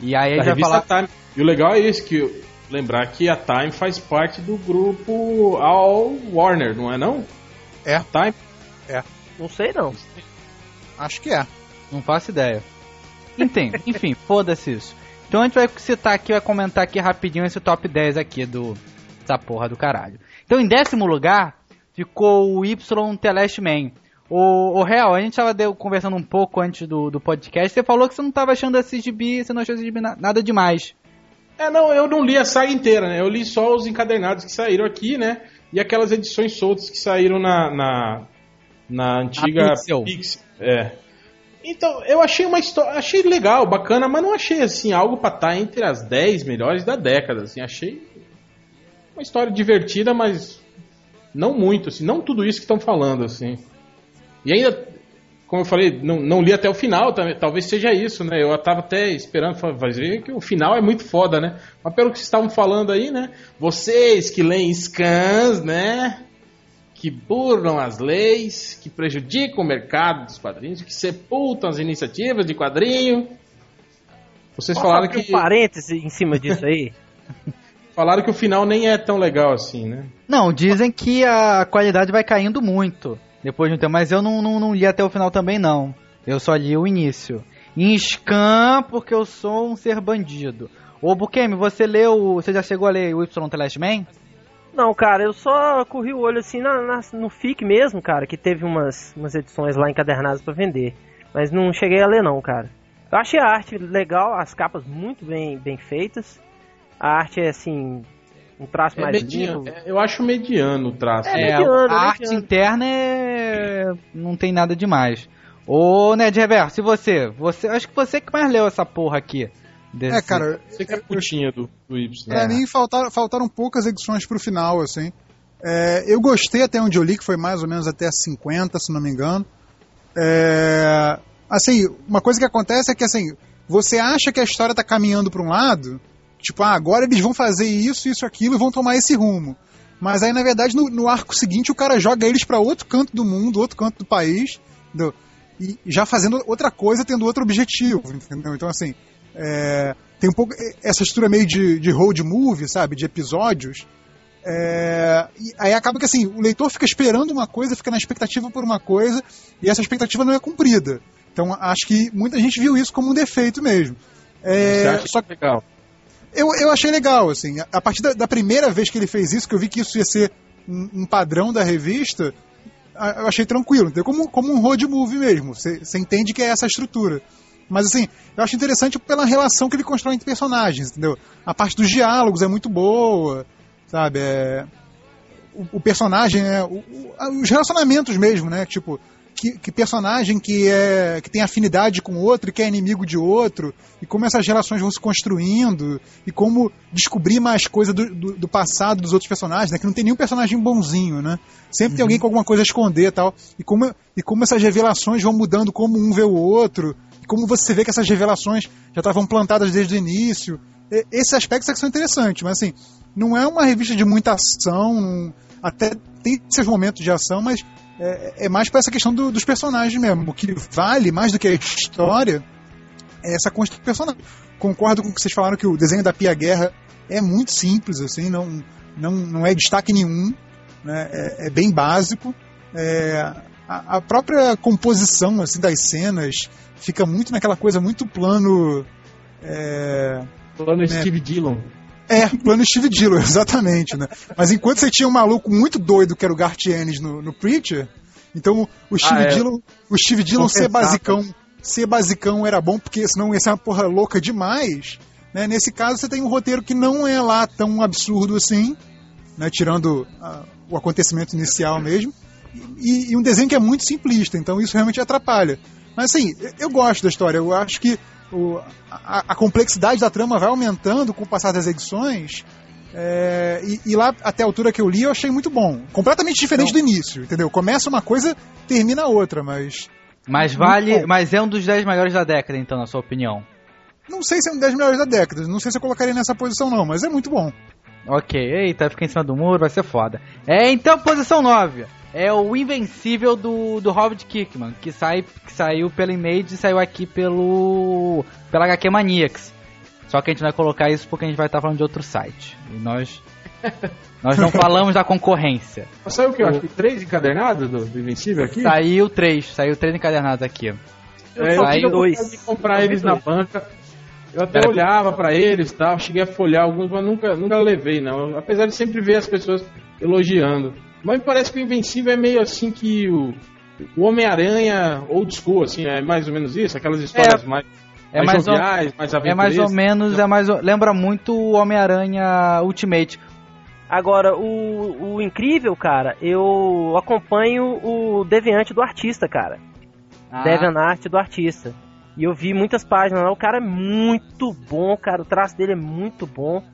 E aí a gente vai falar. Time. E o legal é isso, que lembrar que a Time faz parte do grupo All Warner, não é não? É. Time? É. Não sei não. Acho que é. Não faço ideia. Entende? Enfim, foda-se isso. Então a gente vai citar aqui, vai comentar aqui rapidinho esse top 10 aqui do essa porra do caralho. Então em décimo lugar ficou o Y Teleste Man. O, o Real, a gente tava conversando um pouco antes do, do podcast, você falou que você não tava achando esse gibi, você não achou esse gibi na, nada demais. É, não, eu não li a saga inteira, né? Eu li só os encadernados que saíram aqui, né? E aquelas edições soltas que saíram na, na, na antiga Pixel. Pixel. É. Então, eu achei uma história, achei legal, bacana, mas não achei assim algo para estar tá entre as 10 melhores da década, assim, achei uma história divertida, mas não muito, assim, não tudo isso que estão falando, assim. E ainda, como eu falei, não, não li até o final, talvez seja isso, né? Eu estava até esperando fazer que o final é muito foda, né? Mas pelo que vocês estavam falando aí, né? Vocês que leem scans, né? Que burlam as leis, que prejudicam o mercado dos quadrinhos, que sepultam as iniciativas de quadrinho. Vocês Posso falaram que. um parêntese em cima disso aí? falaram que o final nem é tão legal assim, né? Não, dizem que a qualidade vai caindo muito depois de um tempo, mas eu não, não, não li até o final também, não. Eu só li o início. Em scan, porque eu sou um ser bandido. Ô, Bukemi, você leu. Você já chegou a ler o Y Telest Man? Não, cara, eu só corri o olho assim na, na, no FIC mesmo, cara, que teve umas, umas edições lá encadernadas para vender. Mas não cheguei a ler não, cara. Eu achei a arte legal, as capas muito bem, bem feitas. A arte é assim, um traço é mais mediano, limpo. É, eu acho mediano o traço. É, é mediano, a mediano. arte interna é... não tem nada demais. Ô, Ned Reverso, se você, você, acho que você que mais leu essa porra aqui. Desse... É, cara. Você que é putinha do, do Y. Pra é. mim, faltaram, faltaram poucas edições pro final, assim. É, eu gostei até onde eu li, que foi mais ou menos até 50, se não me engano. É, assim, uma coisa que acontece é que, assim, você acha que a história tá caminhando para um lado, tipo, ah, agora eles vão fazer isso, isso, aquilo e vão tomar esse rumo. Mas aí, na verdade, no, no arco seguinte, o cara joga eles para outro canto do mundo, outro canto do país, entendeu? e já fazendo outra coisa, tendo outro objetivo, entendeu? Então, assim, é, tem um pouco essa estrutura meio de, de road movie, sabe? De episódios. É, e aí acaba que assim, o leitor fica esperando uma coisa, fica na expectativa por uma coisa, e essa expectativa não é cumprida. Então acho que muita gente viu isso como um defeito mesmo. É, Você acha só que legal? Eu, eu achei legal, assim. A partir da, da, primeira vez que ele fez isso, que eu vi que isso ia ser um, um padrão da revista, eu achei tranquilo, como, como um road movie mesmo. Você entende que é essa estrutura. Mas assim, eu acho interessante pela relação que ele constrói entre personagens, entendeu? A parte dos diálogos é muito boa, sabe? É... O, o, personagem, é... O, o, os relacionamentos mesmo, né? Tipo, que, que, personagem que, é, que tem afinidade com outro e que é inimigo de outro, e como essas relações vão se construindo, e como descobrir mais coisa do, do, do passado dos outros personagens, né? Que não tem nenhum personagem bonzinho, né? Sempre uhum. tem alguém com alguma coisa a esconder e tal. E como, e como essas revelações vão mudando como um vê o outro, como você vê que essas revelações já estavam plantadas desde o início. Esses aspectos é que são interessantes, mas assim, não é uma revista de muita ação, até tem seus momentos de ação, mas é, é mais para essa questão do, dos personagens mesmo. O que vale mais do que a história é essa construção do personagem. Concordo com o que vocês falaram que o desenho da Pia Guerra é muito simples, assim, não, não, não é destaque nenhum, né? é, é bem básico. É, a, a, própria composição assim das cenas fica muito naquela coisa muito plano. É, plano né? Steve Dillon. É, plano Steve Dillon, exatamente, né? Mas enquanto você tinha um maluco muito doido que era o Garth Ennis no, no Preacher, então o Steve ah, é. Dillon, o Steve Dillon ser basicão, ser basicão era bom porque senão ia ser uma porra louca demais. Né? Nesse caso você tem um roteiro que não é lá tão absurdo assim, né? tirando uh, o acontecimento inicial mesmo, e, e, um desenho que é muito simplista, então isso realmente atrapalha. Mas assim, eu gosto da história, eu acho que o, a, a, complexidade da trama vai aumentando com o passar das edições. É, e, e, lá, até a altura que eu li, eu achei muito bom. Completamente diferente então, do início, entendeu? Começa uma coisa, termina outra, mas. Mas vale. Mas é um dos 10 melhores da década, então, na sua opinião? Não sei se é um dos 10 melhores da década. Não sei se eu colocaria nessa posição, não, mas é muito bom. Ok, eita, fica em cima do muro, vai ser foda. É, então, posição 9 é o Invencível do, do Robert Kirkman, que, sai, que saiu pela Image e saiu aqui pelo pela HQ Maniacs. Só que a gente vai colocar isso porque a gente vai estar falando de outro site. E nós nós não falamos da concorrência. Saiu o que? Eu acho que três encadernados do, do Invencível aqui? Saiu três, saiu três encadernados aqui. Eu é, saiu dois. comprar eles na banca. Eu até Era... olhava para eles tal, cheguei a folhar alguns, mas nunca, nunca levei, não. Apesar de sempre ver as pessoas elogiando. Mas me parece que o Invencível é meio assim que o, o Homem-Aranha old school, assim, é mais ou menos isso? Aquelas histórias é, mais, é mais, mais joviais, mais É mais ou menos, é mais, lembra muito o Homem-Aranha Ultimate. Agora, o, o incrível, cara, eu acompanho o Deviante do artista, cara. Ah. Deviant do artista. E eu vi muitas páginas lá, o cara é muito bom, cara, o traço dele é muito bom.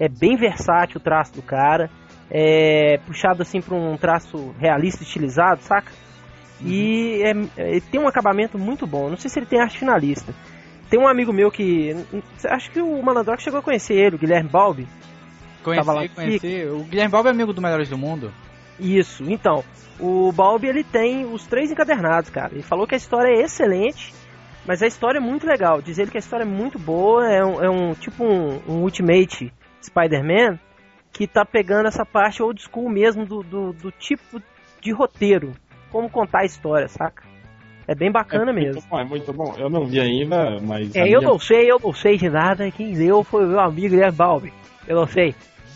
É bem versátil o traço do cara é, puxado assim para um traço realista, estilizado, saca? Uhum. E é, é, tem um acabamento muito bom. Não sei se ele tem arte finalista. Tem um amigo meu que. Acho que o Malandrox chegou a conhecer ele, o Guilherme Balbi. Conheci, lá conheci. O Guilherme Balbi é amigo do Melhores do Mundo. Isso, então. O Balbi ele tem os três encadernados, cara. Ele falou que a história é excelente, mas a história é muito legal. Diz ele que a história é muito boa, é um, é um tipo um, um Ultimate Spider-Man que tá pegando essa parte old school mesmo do, do, do tipo de roteiro. Como contar a história, saca? É bem bacana é mesmo. Bom, é muito bom. Eu não vi ainda, mas. É, eu minha... não sei, eu não sei de nada. Quem deu foi o meu amigo Guilherme Balbi. Eu não sei.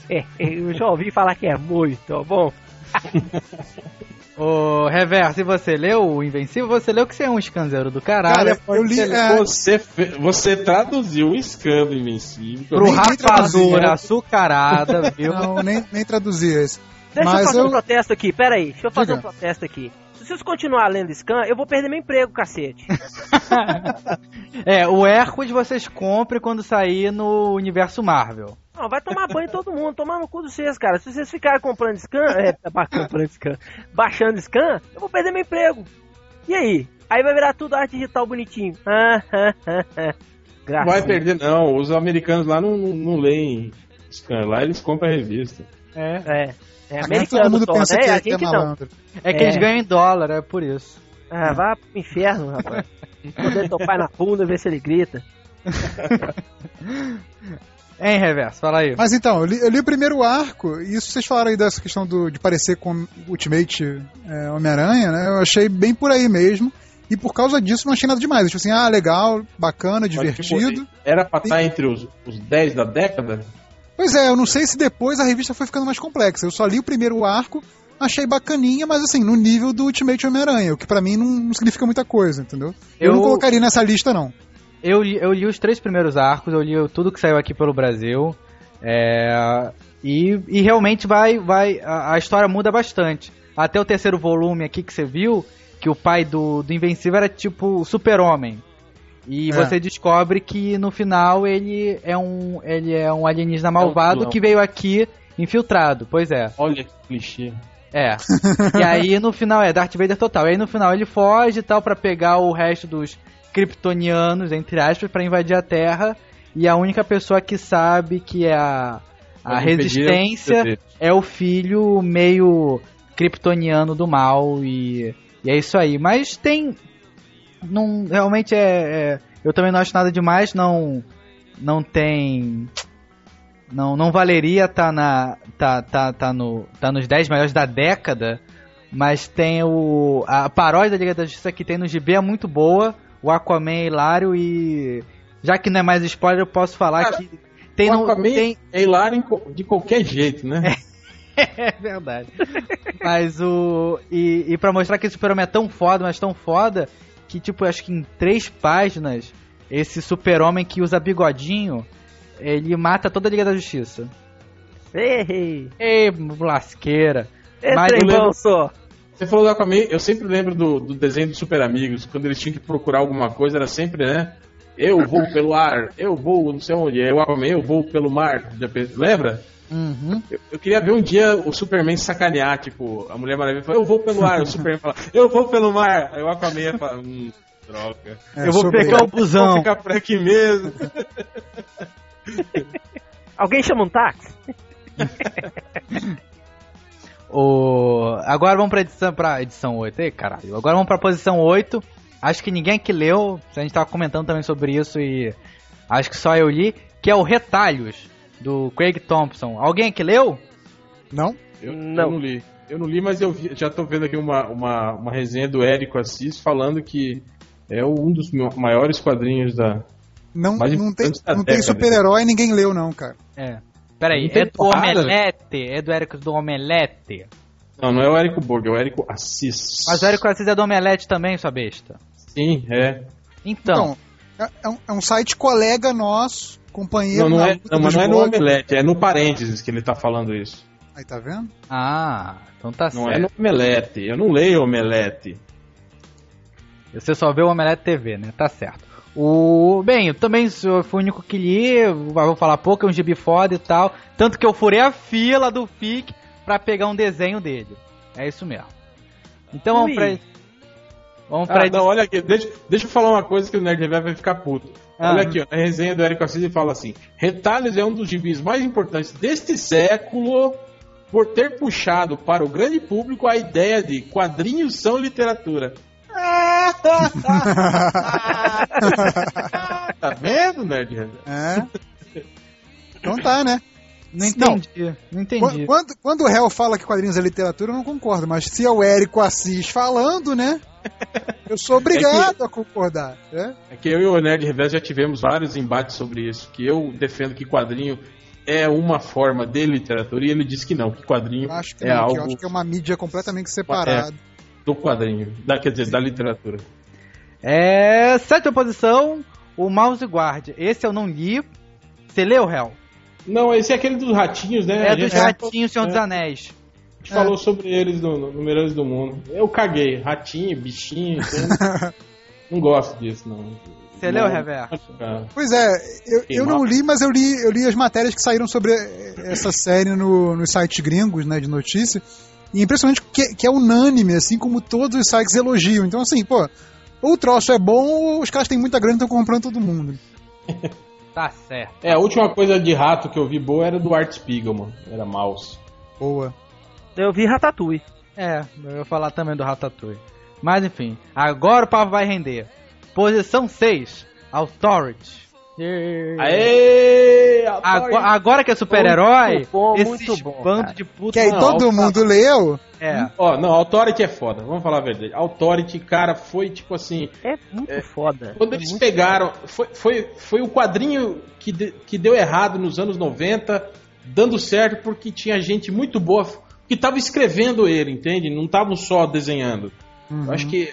É, eu já ouvi falar que é muito bom. Ô, Reverso, e você leu o Invencível? Você leu que você é um escanzeiro do caralho. Cara, eu li, é... você, você traduziu o scan do Invencível. Pro rapadura açucarada, viu? Não, nem, nem traduzi esse. Deixa Mas eu fazer eu... um protesto aqui, pera aí. Deixa eu fazer Diga. um protesto aqui. Se vocês continuar lendo Scan, eu vou perder meu emprego, cacete. é, o Hércules vocês comprem quando sair no universo Marvel. Não, vai tomar banho todo mundo, tomar no cu de vocês, cara. Se vocês ficarem comprando scan, é, comprando scan, baixando scan, eu vou perder meu emprego. E aí? Aí vai virar tudo arte digital bonitinho. Graças. Não vai perder não, os americanos lá não, não, não leem scan, lá eles compram a revista. É. É. É americano todo mundo pensa né? que, é, que é malandro. É que é. eles ganham em dólar, é por isso. Ah, vá pro inferno, rapaz. Poder teu pai na bunda ver se ele grita. Hein, Reverso, fala aí. Mas então, eu li, eu li, o primeiro arco, e isso vocês falaram aí dessa questão do, de parecer com Ultimate é, Homem-Aranha, né? Eu achei bem por aí mesmo. E por causa disso não achei nada demais. Tipo assim, ah, legal, bacana, divertido. Tipo, era pra estar e... entre os, os 10 da década? Pois é, eu não sei se depois a revista foi ficando mais complexa. Eu só li o primeiro arco, achei bacaninha, mas assim, no nível do Ultimate Homem-Aranha, o que para mim não, não, significa muita coisa, entendeu? Eu... eu não colocaria nessa lista, não. Eu li, eu li os três primeiros arcos, eu li tudo que saiu aqui pelo Brasil. É, e, e realmente vai. vai a, a, história muda bastante. Até o terceiro volume aqui que você viu, que o pai do, do Invencível era tipo super-homem. E é. você descobre que no final ele é um, ele é um alienígena malvado é um que veio aqui infiltrado. Pois é. Olha que clichê. É. e aí no final é Darth Vader total. E aí no final ele foge e tal para pegar o resto dos kryptonianos, entre aspas, para invadir a Terra. E a única pessoa que sabe que é a, a resistência é o filho meio kryptoniano do mal. E, e é isso aí. Mas tem. Não, realmente é, é. Eu também não acho nada demais, não. Não tem. Não, não valeria estar tá na tá, tá, tá, no, tá nos 10 melhores da década, Mas tem o. A paródia da Liga da Justiça que tem no GB é muito boa. O Aquaman é hilário e. Já que não é mais spoiler, eu posso falar Cara, que. Tem o Aquaman tem... é hilário de qualquer jeito, né? é verdade. mas o. E, e pra mostrar que esse super-homem é tão foda, mas tão foda, que, tipo, acho que em três páginas, esse super-homem que usa bigodinho, ele mata toda a Liga da Justiça. Ei! Ei, lasqueira. É mas lembro, só. Você falou do Aquaman, eu sempre lembro do, do desenho dos Super Amigos, quando eles tinham que procurar alguma coisa, era sempre, né? Eu vou pelo ar, eu vou não sei onde, é o Aquaman, eu vou pelo mar. Lembra? Uhum. Eu, eu, queria ver um dia o Superman sacanear, tipo, a Mulher Maravilha fala, eu vou pelo ar, o Superman fala, eu vou pelo mar. Aí o Aquaman fala, hum, droga. É, eu vou pegar o busão. Vou ficar por aqui mesmo. Alguém chama um táxi? o... Agora vamos pra edição, pra edição 8. Ei, caralho. Agora vamos pra posição 8. Acho que ninguém aqui leu. A gente tava comentando também sobre isso e acho que só eu li. Que é o Retalhos, do Craig Thompson. Alguém aqui leu? Não? Eu não, eu não li. Eu não li, mas eu vi, já tô vendo aqui uma, uma, uma resenha do Érico Assis falando que é um dos maiores quadrinhos da. Não, não tem, não tem super-herói ninguém leu, não, cara. É. Peraí, é do porrada, Omelete? É do Érico do Omelete? Não, não é o Érico Borg, é o Érico Assis. Mas o Érico Assis é do Omelete também, sua besta? Sim, é. Então. então é, um, é, um, site colega nosso, companheiro. Não, não, é, não mas não é no Omelete, é no parênteses que ele tá falando isso. Aí tá vendo? Ah, então tá não certo. Não é no Omelete, eu não leio Omelete. Você só vê o Omelete TV, né? Tá certo. O, bem, eu também fui o único que li, vou falar pouco, é um gibi foda e tal. Tanto que eu furei a fila do FIC pra pegar um desenho dele. É isso mesmo. Então vamos pra. Vamos pra. Ah, não, olha aqui, deixa, deixa eu falar uma coisa que o Nerd vai ficar puto. Ah. Olha aqui, ó, a resenha do Érico Assis fala assim: Retalhos é um dos gibis mais importantes deste século por ter puxado para o grande público a ideia de quadrinhos são literatura. tá vendo, Nerd? É. Então tá, né? Não entendi. Não, não entendi. Quando, quando o réu fala que quadrinhos é literatura, eu não concordo. Mas se é o Érico Assis falando, né? Eu sou obrigado é que, a concordar. Né? É que eu e o Nerd Reverso já tivemos vários embates sobre isso. Que eu defendo que quadrinho é uma forma de literatura e ele diz que não, que quadrinho acho que é não, algo. Que eu acho que é uma mídia completamente separada. É do quadrinho, da, quer dizer, da literatura. É. Sétima posição, o Mouse Guard. Esse eu não li. Você leu, Hell? Não, esse é aquele dos ratinhos, né? É dos ratinhos, Senhor é. dos Anéis. A gente é. falou sobre eles no, no Melhores do Mundo. Eu caguei. Ratinho, bichinho. Então não gosto disso, não. Você leu, Reverso? Pois é, eu, eu não li, mas eu li, eu li as matérias que saíram sobre essa série no, nos sites gringos, né, de notícia. E é impressionante que, que é unânime, assim como todos os sites elogiam. Então, assim, pô, ou o troço é bom ou os caras têm muita grana e estão comprando todo mundo. tá certo. É, a última coisa de rato que eu vi boa era do Art Spiegelman. Era mouse. Boa. Eu vi Ratatouille. É, eu ia falar também do Ratatouille. Mas enfim, agora o papo vai render. Posição 6, Authority. Aê! Agora, agora, que é super-herói, esse bando de puta. Que aí não, todo mundo leu? É. Ó, não, Authority é foda, vamos falar a verdade. Authority, cara, foi tipo assim. É muito é, foda. Quando é eles pegaram. Foi, foi, foi o quadrinho que, de, que deu errado nos anos 90, dando certo porque tinha gente muito boa que tava escrevendo ele, entende? Não estavam só desenhando. Uhum. Eu acho que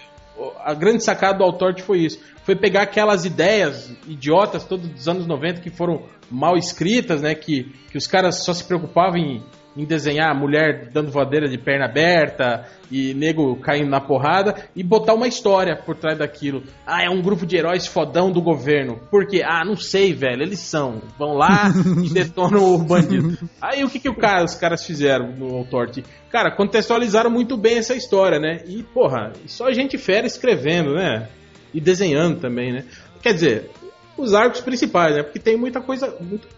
a grande sacada do Authority foi isso foi pegar aquelas ideias idiotas todos dos anos 90 que foram mal escritas, né? Que, que os caras só se preocupavam em, em desenhar mulher dando voadeira de perna aberta e nego caindo na porrada e botar uma história por trás daquilo. Ah, é um grupo de heróis fodão do governo. Por quê? Ah, não sei, velho. Eles são. Vão lá e detonam o bandido. Aí o que, que o cara, os caras fizeram no Authority? Cara, contextualizaram muito bem essa história, né? E, porra, só gente fera escrevendo, né? e desenhando também, né? Quer dizer, os arcos principais, né? Porque tem muita coisa,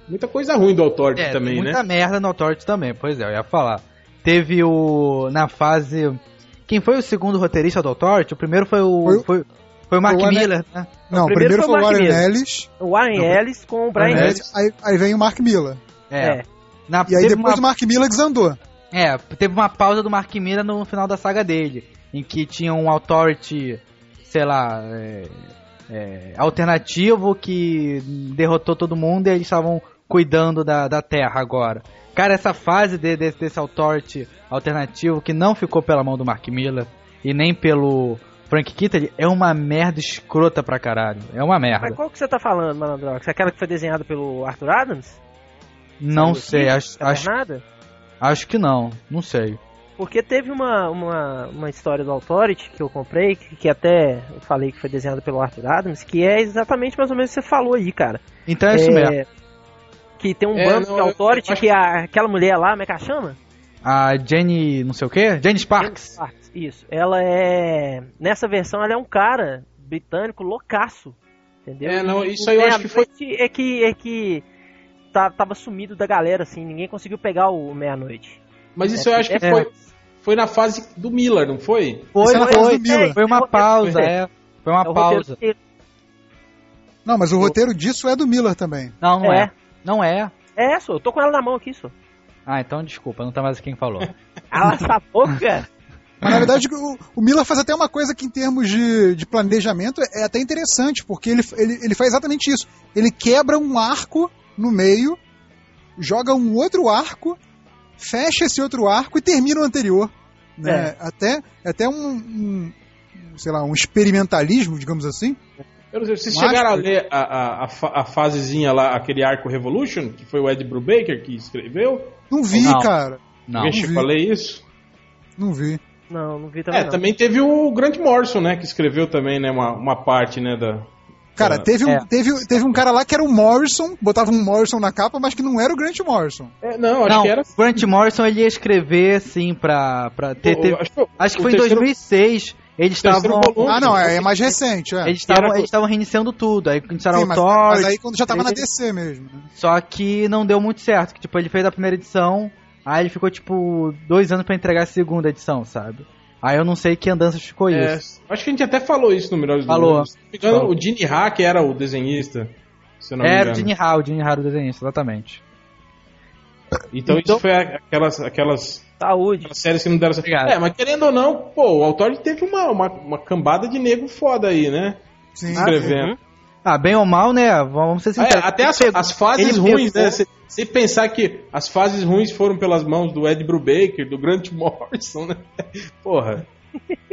muita, coisa ruim do Authority é, também, muita né? Muita merda no Authority também, pois é, eu ia falar. Teve o. Na fase. Quem foi o segundo roteirista do Authority? O primeiro foi o. Foi, foi, foi o Mark o Miller, né? Não, o primeiro, primeiro foi, o Warren Ellis. O Warren Ellis com o Brian Ellis. Aí, aí vem o Mark Miller. É. é. Na, e aí depois uma... o Mark Miller desandou. É, teve uma pausa do Mark Miller no final da saga dele, em que tinha um Authority, sei lá, é, é, alternativo que derrotou todo mundo e eles estavam cuidando da, da Terra agora. Cara, essa fase de, de, desse Authority alternativo que não ficou pela mão do Mark Miller e nem pelo Frank Kittley é uma merda escrota pra caralho. É uma merda. Mas qual que você tá falando, Malandrox? Aquela que foi desenhada pelo Arthur Adams? Não sei, acho, acho, acho que não, não sei. Porque teve uma, uma, uma história do Authority que eu comprei, que, que até eu falei que foi desenhada pelo Arthur Adams, que é exatamente mais ou menos o que você falou aí, cara. Então é isso é, mesmo. Que tem um é, bando não, de Authority que a, aquela mulher lá, como é que ela chama? A Jenny, não sei o que? Jenny Sparks. Jenny Sparks. Isso. Ela é. Nessa versão, ela é um cara britânico loucaço. Entendeu? É, não, isso aí eu acho que foi. É que, é que tá, tava sumido da galera, assim, ninguém conseguiu pegar o meia-noite. Mas isso é, eu acho que é, foi, foi na fase do Miller, não foi? Foi, foi, foi, Miller. foi uma pausa, é. Foi uma pausa. Não, mas o roteiro disso é do Miller também. Não, não é. é. Não é. É, só. Eu tô com ela na mão aqui, só. Ah, então desculpa, não tá mais quem falou. Cala essa boca! Mas na verdade o, o Miller faz até uma coisa que em termos de, de planejamento é, é até interessante, porque ele, ele, ele faz exatamente isso. Ele quebra um arco no meio, joga um outro arco, fecha esse outro arco e termina o anterior. Né? É. Até, até um, um, sei lá, um experimentalismo, digamos assim. Eu não sei, vocês um chegaram a ler a, a, a, a, fasezinha lá, aquele arco Revolution, que foi o Ed Brubaker que escreveu? Não vi, não. cara. Não. Alguém chegou a ler isso? Não vi. Não, não vi também. É, não. também teve o Grant Morrison, né? Que escreveu também, né? Uma, uma parte, né? Da, Cara, teve um, é. teve, teve um cara lá que era o Morrison, botava um Morrison na capa, mas que não era o Grant Morrison. É, não, acho não, que era. O Grant Morrison ele ia escrever, assim, pra. pra ter, ter acho, que, acho que foi em terceiro... 2006. Eles estavam. Ah, não, é, é, mais recente, é. Eles estavam eles estavam reiniciando tudo. Aí começaram Sim, mas, mas aí quando já tava ele... na DC mesmo. Né? Só que não deu muito certo. Que, tipo, ele fez a primeira edição, aí ele ficou, tipo, dois anos para entregar a segunda edição, sabe? Aí eu não sei que andança ficou é, isso. Acho que a gente até falou isso no Melhores falou. do Mundo. O Gene Hack era o desenhista. Se não era o Gene Ha, o Gene Ha o desenhista, exatamente. Então, então, isso foi aquelas, aquelas, Saúde. aquelas séries que não deram certo. É, mas querendo ou não, pô, o autor teve uma, uma, uma cambada de nego foda aí, né? Sim. Escrevendo. Uhum. Ah, bem ou mal, né? Vamos ser sinceros. É, até as, as fases ruins, pegou... né? Se pensar que as fases ruins foram pelas mãos do Ed Brubaker, do Grant Morrison, né? Porra,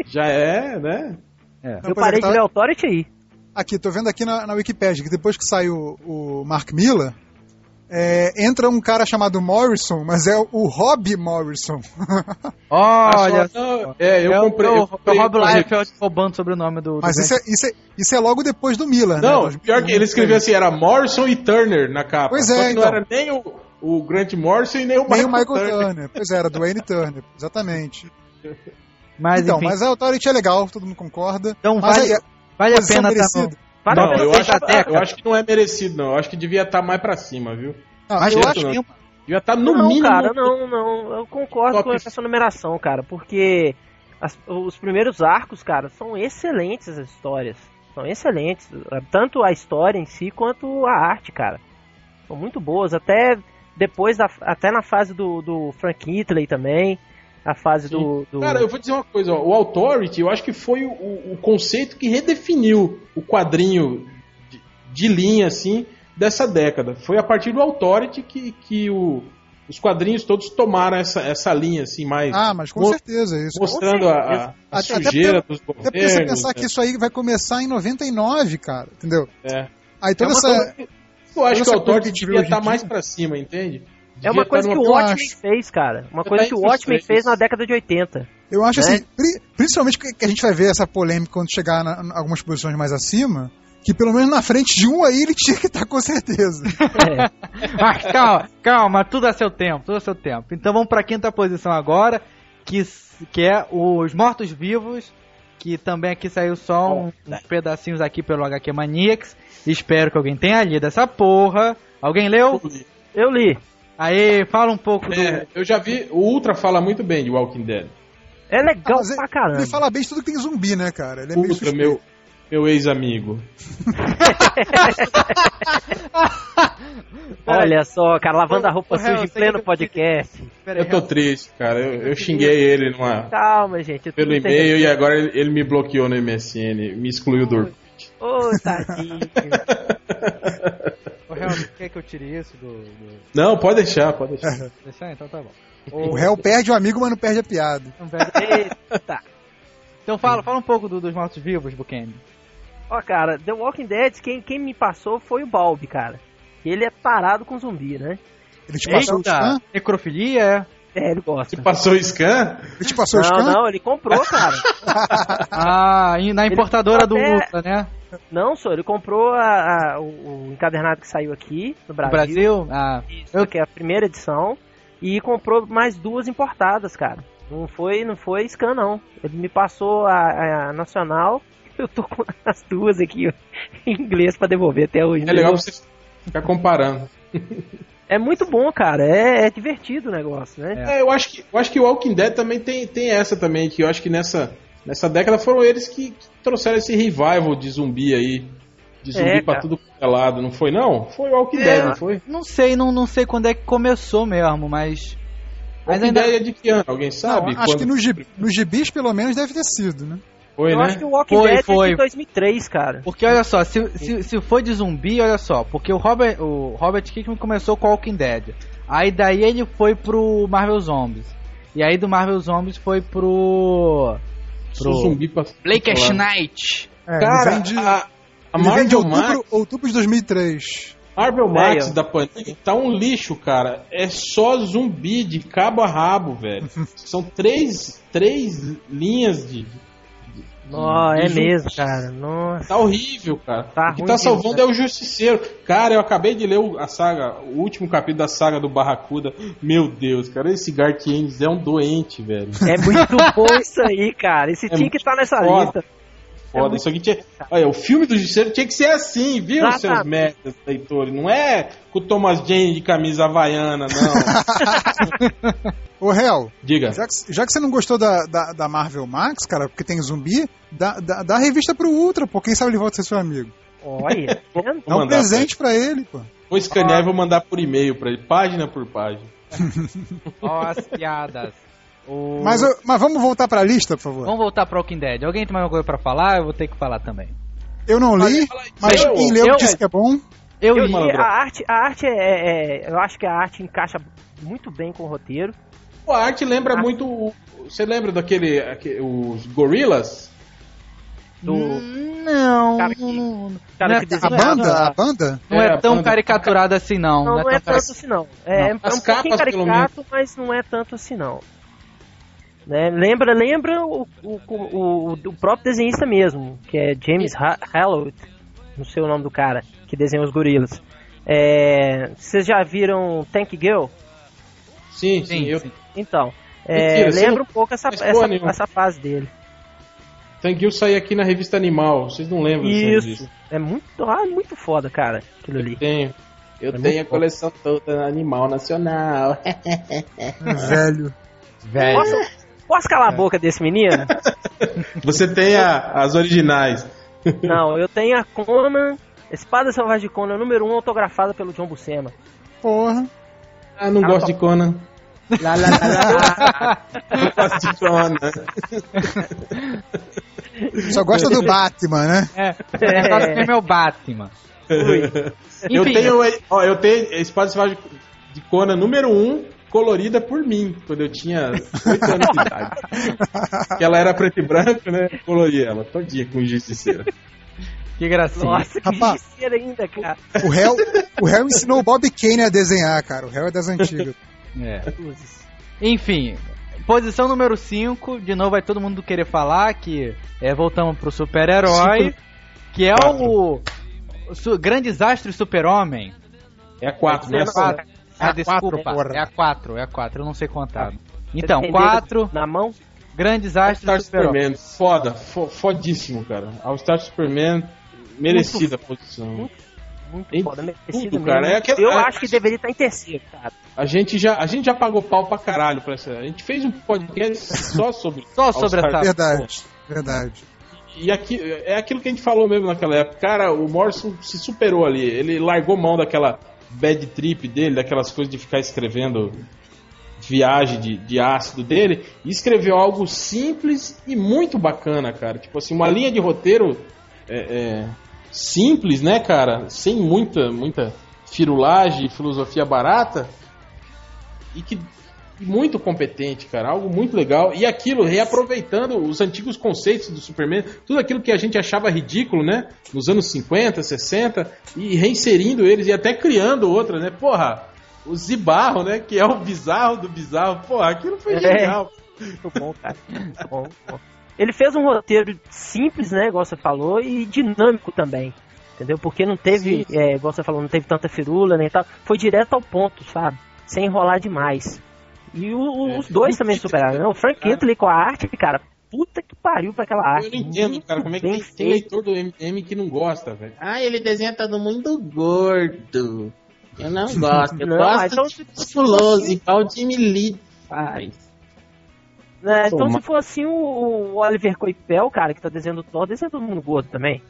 já é, né? É. Eu parei de ler Authority aí. Aqui, tô vendo aqui na, na Wikipedia que depois que saiu o Mark Miller, é, entra um cara chamado Morrison, mas é o Rob Morrison. Olha, só, é, eu é comprei. O, eu comprei, o Rob Liefeld roubando sobre o nome do. Mas do isso, é, isso, é, isso é logo depois do Miller, não, né? Não, pior que ele escreveu assim: era Morrison e Turner na capa. Pois é, então. não era nem o, o Grant Morrison e nem o Michael, nem o Michael Turner. Turner. Pois é, era do Wayne Turner, exatamente. Mas, então, enfim. mas a Authority é legal, todo mundo concorda. Então mas vale, aí, vale a pena estar tá não, eu acho, eu acho que não é merecido, não. Eu acho que devia estar tá mais pra cima, viu? Não, eu acho que. Devia estar tá no não, mínimo. Cara, não, não. Eu concordo top. com essa numeração, cara. Porque as, os primeiros arcos, cara, são excelentes as histórias. São excelentes. Tanto a história em si quanto a arte, cara. São muito boas. Até depois, da, até na fase do, do Frank Hitley também a fase do, do, Cara, eu vou dizer uma coisa, ó, o Authority, eu acho que foi o, o conceito que redefiniu o quadrinho de, de, linha, assim, dessa década. Foi a partir do Authority que, que o, os quadrinhos todos tomaram essa, essa linha, assim, mais... Ah, mas com certeza, isso. Mostrando certeza. a, a, a sujeira até dos governos. Até você pensar né? que isso aí vai começar em 99, cara, entendeu? É. Aí toda é essa... Coisa... Eu acho que o Authority devia estar tá mais pra cima, entende? É uma coisa que o Watchmen fez, cara. Uma coisa que o Watchmen fez na década de 80. Eu acho né? assim, principalmente que a gente vai ver essa polêmica quando chegar em algumas posições mais acima, que pelo menos na frente de um aí ele tinha que estar com certeza. É. Mas calma, calma, tudo a seu tempo, tudo a seu tempo. Então vamos para a quinta posição agora, que, que é os Mortos-Vivos, que também aqui saiu só um, uns pedacinhos aqui pelo HQ Maniacs. Espero que alguém tenha lido essa porra. Alguém leu? Eu li. Aí, fala um pouco é, do... Eu já vi, o Ultra fala muito bem de Walking Dead. É legal ah, pra caramba. Ele fala bem de tudo que tem zumbi, né, cara? Ele é Ultra, meu, meu ex-amigo. Olha só, cara, lavando a roupa suja em pleno podcast. Eu tô triste, cara. Eu, eu xinguei ele numa. Calma, gente. Pelo e-mail e agora ele, ele, me bloqueou no MSN, me excluiu do Orkut. Ô, oh, tadinho. O réu, quer que eu tire isso do, do... Não, pode deixar, pode deixar. deixar? Então tá bom. O réu perde o amigo, mas não perde a piada. Não perde... Eita. Então fala, fala um pouco do, dos mortos-vivos, Bukemi. Ó, cara, The Walking Dead, quem, quem me passou foi o Balbi, cara. Ele é parado com zumbi, né? Ele te passou Eita. o scan? Necrofilia, é? É, ele gosta. Te passou o scan? Ele te passou não, o scan? Não, ele comprou, cara. ah, na importadora do Ultra, né? Não, senhor, ele comprou a, a, o, o, encadernado que saiu aqui no Brasil. No Brasil? Ah. Isso, eu... que é a primeira edição. E comprou mais duas importadas, cara. Não foi, não foi scan, não. Ele me passou a, a nacional. Eu tô com as duas aqui ó, em inglês para devolver até hoje. É legal você ficar comparando. É muito bom, cara. É, é divertido o negócio, né? É, eu acho que eu acho que o Walking Dead também tem, tem essa também, que eu acho que nessa, nessa década foram eles que, que trouxeram esse revival de zumbi aí. De zumbi é, pra tudo que é lado, não foi não? Foi o Walking é, Dead, não foi? Não sei, não, não sei quando é que começou mesmo, mas. Mas Walking ainda... Dead é de que ano? Alguém sabe? Não, acho quando... que nos no gibis pelo menos deve ter sido, né? Foi, eu né? acho que o Walking foi, Dead foi. é de 2003, cara. Porque olha só, se, se, se for de zumbi, olha só, porque o Robert, o Robert Kirkman começou com o Walking Dead. Aí daí ele foi pro Marvel Zombies. E aí do Marvel Zombies foi pro. Pro zumbi pra Blake Knight. É, cara, vem de, a, a Marvel de outubro, Max, outubro de 2003. Marvel Max da Panini tá um lixo, cara. É só zumbi de cabo a rabo, velho. São três, três linhas de, Oh, é mesmo, cara. Nossa. Tá horrível, cara. Tá o que tá salvando é o Justiceiro. Cara, eu acabei de ler a saga, o último capítulo da saga do Barracuda. Meu Deus, cara, esse Garth Ennis é um doente, velho. É muito bom isso aí, cara. Esse é tinha que estar tá nessa foda. lista. Foda, é isso aqui tinha. Olha, o filme do Justiceiro tinha que ser assim, viu, seus merdas, leitores? Não é com o Thomas Jane de camisa havaiana, não. Ô, Real. Diga. Já que, já que, você não gostou da, da, da, Marvel Max, cara, porque tem zumbi, dá, dá, dá a revista pro Ultra, pô. Quem sabe ele volta a ser seu amigo. Olha, dá um presente pra ele, pô. Vou escanear ah. e vou mandar por e-mail pra ele, página por página. Ó, as piadas. O... Mas, mas vamos voltar pra lista, por favor. Vamos voltar pro Walking Dead. Alguém tem mais alguma coisa pra falar? Eu vou ter que falar também. Eu não li, mas eu, quem leu eu, disse que é bom. Eu, eu li. A arte, a arte é, é, Eu acho que a arte encaixa muito bem com o roteiro. A arte lembra a... muito. Você lembra daquele. Aquele, os Gorillas? Do... Não, cara que, não, cara não é, a banda? A banda? Não é, é tão caricaturado assim, não. Não, não, é, é tanto assim, não. É, não. é um pouquinho caricato, mas não é tanto assim, não. Né? Lembra, lembra o, o, o, o, próprio desenhista mesmo, que é James Hallowell, não sei o nome do cara, que desenha os gorilas. É, vocês já viram Tank Girl? Sim, sim. sim, eu... Então, é, Mentira, lembra um pouco essa, essa, essa, fase dele. Tank Girl saiu aqui na revista Animal, vocês não lembram Isso, é muito, ah, muito foda, cara, aquilo ali. Eu tenho, eu é tenho a coleção toda Animal Nacional. Velho. Velho. Nossa, Posso calar a boca desse menino? Você tem a, as originais. Não, eu tenho a Conan, Espada Selvagem de Conan, número 1, um, autografada pelo John Buscema. Porra. Ah, não gosto de Conan. Lá, lá, lá, lá. não gosto de Conan. Só gosta do Batman, né? É, é. gosto é meu Batman. Eu tenho, ó, eu tenho Espada Selvagem de Conan número 1, um, colorida por mim, quando eu tinha 8 anos de idade. que ela era preto e branco, né? Colori ela todinha com justiceira. Que gracinha. Nossa, que Rapaz, justiceira ainda, cara. O Hell, o Hell ensinou o Bob Kane a desenhar, cara. O Hell é das antigas. É. Enfim, posição número 5, de novo vai todo mundo querer falar que é, voltamos pro super-herói, que é o, o Grandes Astros Super-Homem. É a 4, né? Ah, é desculpa. Quatro, é a 4, é a 4, eu não sei contar. Então, 4. Na mão? Grandes astros All Star Superman. Foda, fo fodíssimo, cara. All Star Superman, merecida muito, a posição. Muito, muito foda, merecida cara. É aquela, eu é, acho que deveria estar em terceiro, cara. A gente, já, a gente já pagou pau pra caralho pra essa. A gente fez um podcast só sobre. só sobre essa. Verdade, verdade. e aqui, é aquilo que a gente falou mesmo naquela época. Cara, o Morrison se superou ali. Ele largou mão daquela bad trip dele, daquelas coisas de ficar escrevendo viagem de, de ácido dele, e escreveu algo simples e muito bacana, cara. Tipo assim, uma linha de roteiro é, é, simples, né, cara? Sem muita, muita firulagem filosofia barata. E que muito competente, cara, algo muito legal. E aquilo, reaproveitando os antigos conceitos do Superman, tudo aquilo que a gente achava ridículo, né? Nos anos 50, 60, e reinserindo eles e até criando outras, né? Porra, o Zibarro, né? Que é o bizarro do bizarro. Porra, aquilo foi é. genial. Muito bom, cara. Muito bom, bom. Ele fez um roteiro simples, né? Igual você falou, e dinâmico também. Entendeu? Porque não teve, é, igual você falou, não teve tanta firula nem tal. Foi direto ao ponto, sabe? Sem enrolar demais. E o, é, os dois também superaram, né? O Frank Kintley com a arte, cara, puta que pariu pra aquela arte. Eu não entendo, cara, como é que tem, tem leitor do MM que não gosta, velho. Ah, ele desenha todo mundo gordo. Eu não gosto, eu não, gosto então, de musculoso, igual o Jimmy Lee faz. É, então se for assim, o, o Oliver Coipel, cara, que tá desenhando todo, desenha todo mundo gordo também.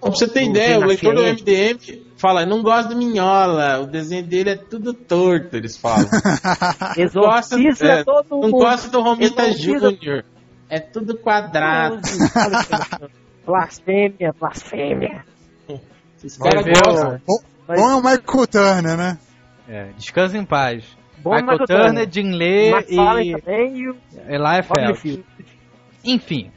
Pra você ter o ideia, o leitor do MDM fala, não gosto do Minhola, o desenho dele é tudo torto, eles falam. Exorcista é, todo Não gosta do Romita Júnior, é tudo quadrado. blasfêmia, blasfêmia. Esses caras gostam. Bom, bom é o Michael Turner, né? É, descansa em paz. Bom Michael, Michael Turner, Jim Lee e, e Eli Feld. Enfim,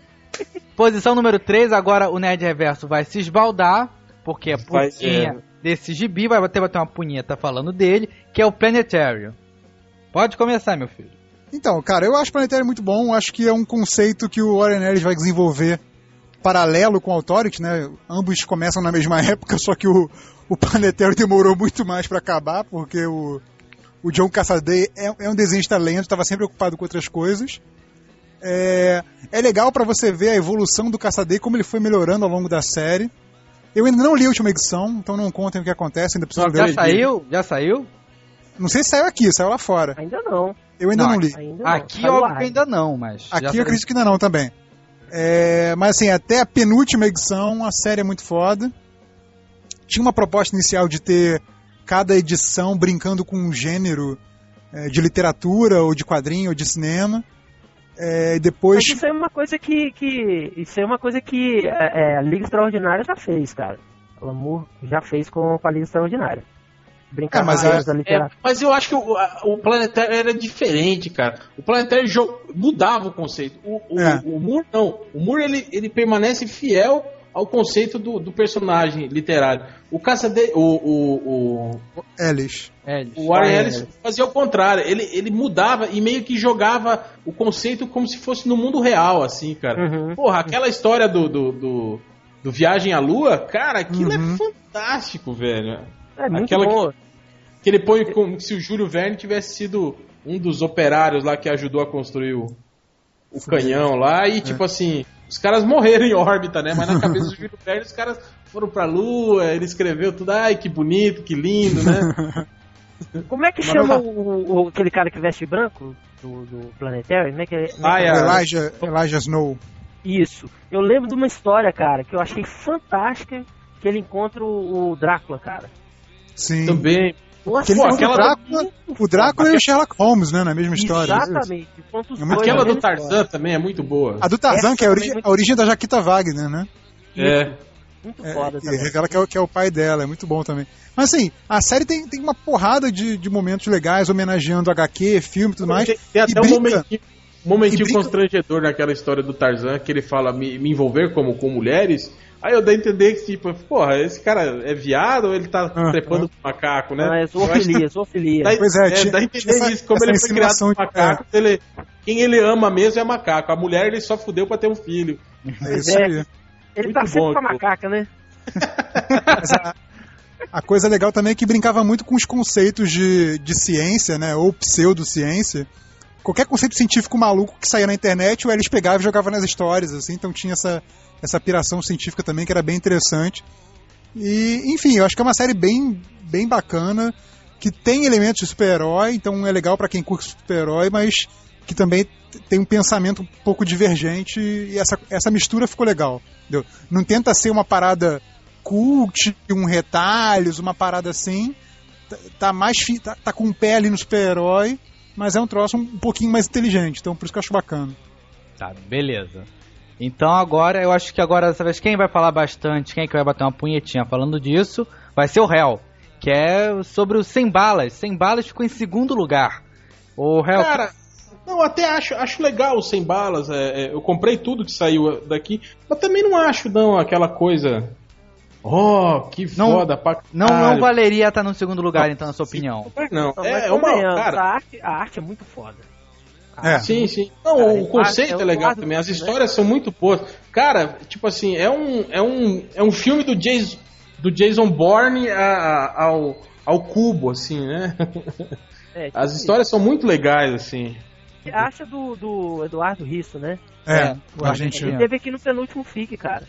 Posição número 3, agora o Nerd Reverso vai se esbaldar, porque a punhinha desse gibi vai bater, bater uma punheta falando dele, que é o Planetarium. Pode começar, meu filho. Então, cara, eu acho o Planetário muito bom, acho que é um conceito que o Warren Ellis vai desenvolver paralelo com o Authority, né? Ambos começam na mesma época, só que o, o Planetário demorou muito mais para acabar, porque o, o John Cassaday é, é um desenhista lento, estava sempre ocupado com outras coisas. É, é legal para você ver a evolução do Caçadei, como ele foi melhorando ao longo da série. Eu ainda não li a última edição, então não contem o que acontece, ainda preciso Já saiu? Já saiu? Não sei se saiu aqui, saiu lá fora. Ainda não. Eu ainda não, não li. Ainda aqui, não. óbvio que ainda não, mas. Aqui eu acredito que ainda não também. É, mas assim, até a penúltima edição, a série é muito foda. Tinha uma proposta inicial de ter cada edição brincando com um gênero é, de literatura, ou de quadrinho, ou de cinema. É, depois... Mas isso é uma coisa que, que isso é uma coisa que é, é a Liga Extraordinária já fez, cara. O Lamour já fez com, a Liga Extraordinária. Brincar é, mas, é, é, mas eu acho que o, o Planetário era diferente, cara. O Planetário mudava o conceito. O, o, é. o Moore não. O Moore ele, ele permanece fiel ao conceito do, do personagem literário. O caça de, o o o Ellis. O Warren Ellis fazia o contrário. Ele, ele mudava e meio que jogava o conceito como se fosse no mundo real, assim, cara. Uhum. Porra, aquela história do, do, do, do, Viagem à Lua, cara, aquilo é uhum. é fantástico, velho. É muito aquela boa. Que, que ele põe como se o Júlio Verne tivesse sido um dos operários lá que ajudou a construir o, o canhão lá e, é. tipo assim, os caras morreram em órbita, né? Mas na cabeça do Júlio Verne, os caras foram pra Lua, ele escreveu tudo, ai, que bonito, que lindo, né? Como é que chama o, o, aquele cara que veste branco do, do Planetário? Como é que é? Ah, é, Elijah, Elijah Snow. Isso. Eu lembro de uma história, cara, que eu achei fantástica, que ele encontra o, o Drácula, cara. Sim. Também. Nossa, Pô, aquela Drácula, o Drácula e o Sherlock Holmes, né? Na mesma história. Exatamente. Aquela do Tarzan também é muito boa. A do Tarzan, que é a, origem, a origem da Jaquita Wagner, né? É. Muito é, foda também. revela que é, que é, o pai dela, é muito bom também. Mas assim, a série tem, tem uma porrada de, de momentos legais, homenageando HQ, filme e tudo mais. Tem, tem até um momentinho, um momentinho constrangedor naquela história do Tarzan, que ele fala me, me envolver como com mulheres. Aí eu dei a entender que, tipo, porra, esse cara é viado ou ele tá ah, trepando com macaco, né? Ah, é zoofilia, zoofilia. Dá, pois é, é dá a entender essa, isso. Como ele foi criado com macaco, é. ele, quem ele ama mesmo é macaco. A mulher ele só fudeu pra ter um filho. É isso aí. É. Ele Muito tá sempre bom, com a macaca, né? a, a, coisa legal também é que brincava muito com os conceitos de, de ciência, né? Ou pseudociência. Qualquer conceito científico maluco que saía na internet, o Ellis pegava e jogava nas histórias, assim, então tinha essa, essa piração científica também que era bem interessante. E, enfim, eu acho que é uma série bem, bem bacana, que tem elementos de super-herói, então é legal para quem curte super-herói, mas que também tem um pensamento um pouco divergente e essa, essa mistura ficou legal. Entendeu? Não tenta ser uma parada cult, um retalhos, uma parada assim. Tá, tá mais tá, tá, com ali no super-herói, mas é um troço um, um pouquinho mais inteligente, então por isso que eu acho bacana. Tá, beleza. Então agora, eu acho que agora, dessa vez, quem vai falar bastante, quem é que vai bater uma punhetinha falando disso, vai ser o réu. Que é sobre o Sem Balas. Sem Balas ficou em segundo lugar. O réu. Cara, não, até acho, acho legal o Sem Balas. É, é, eu comprei tudo que saiu daqui. Mas também não acho, não, aquela coisa. Oh, que não, foda pra Não, não valeria estar no segundo lugar, então, na sua opinião. Não, não é, é uma. Cara, a, arte, a arte é muito foda. É. Sim, sim. Não, cara, o conceito é, é legal também. As né? histórias né? são muito boas. Cara, tipo assim, é um, é um, é um filme do Jason, do Jason Bourne a, a, ao, ao cubo, assim, né? É, tipo As histórias isso. são muito legais, assim. Acha do, do Eduardo Risso, né? É, é o argentino. Ele teve aqui no penúltimo FIC, cara.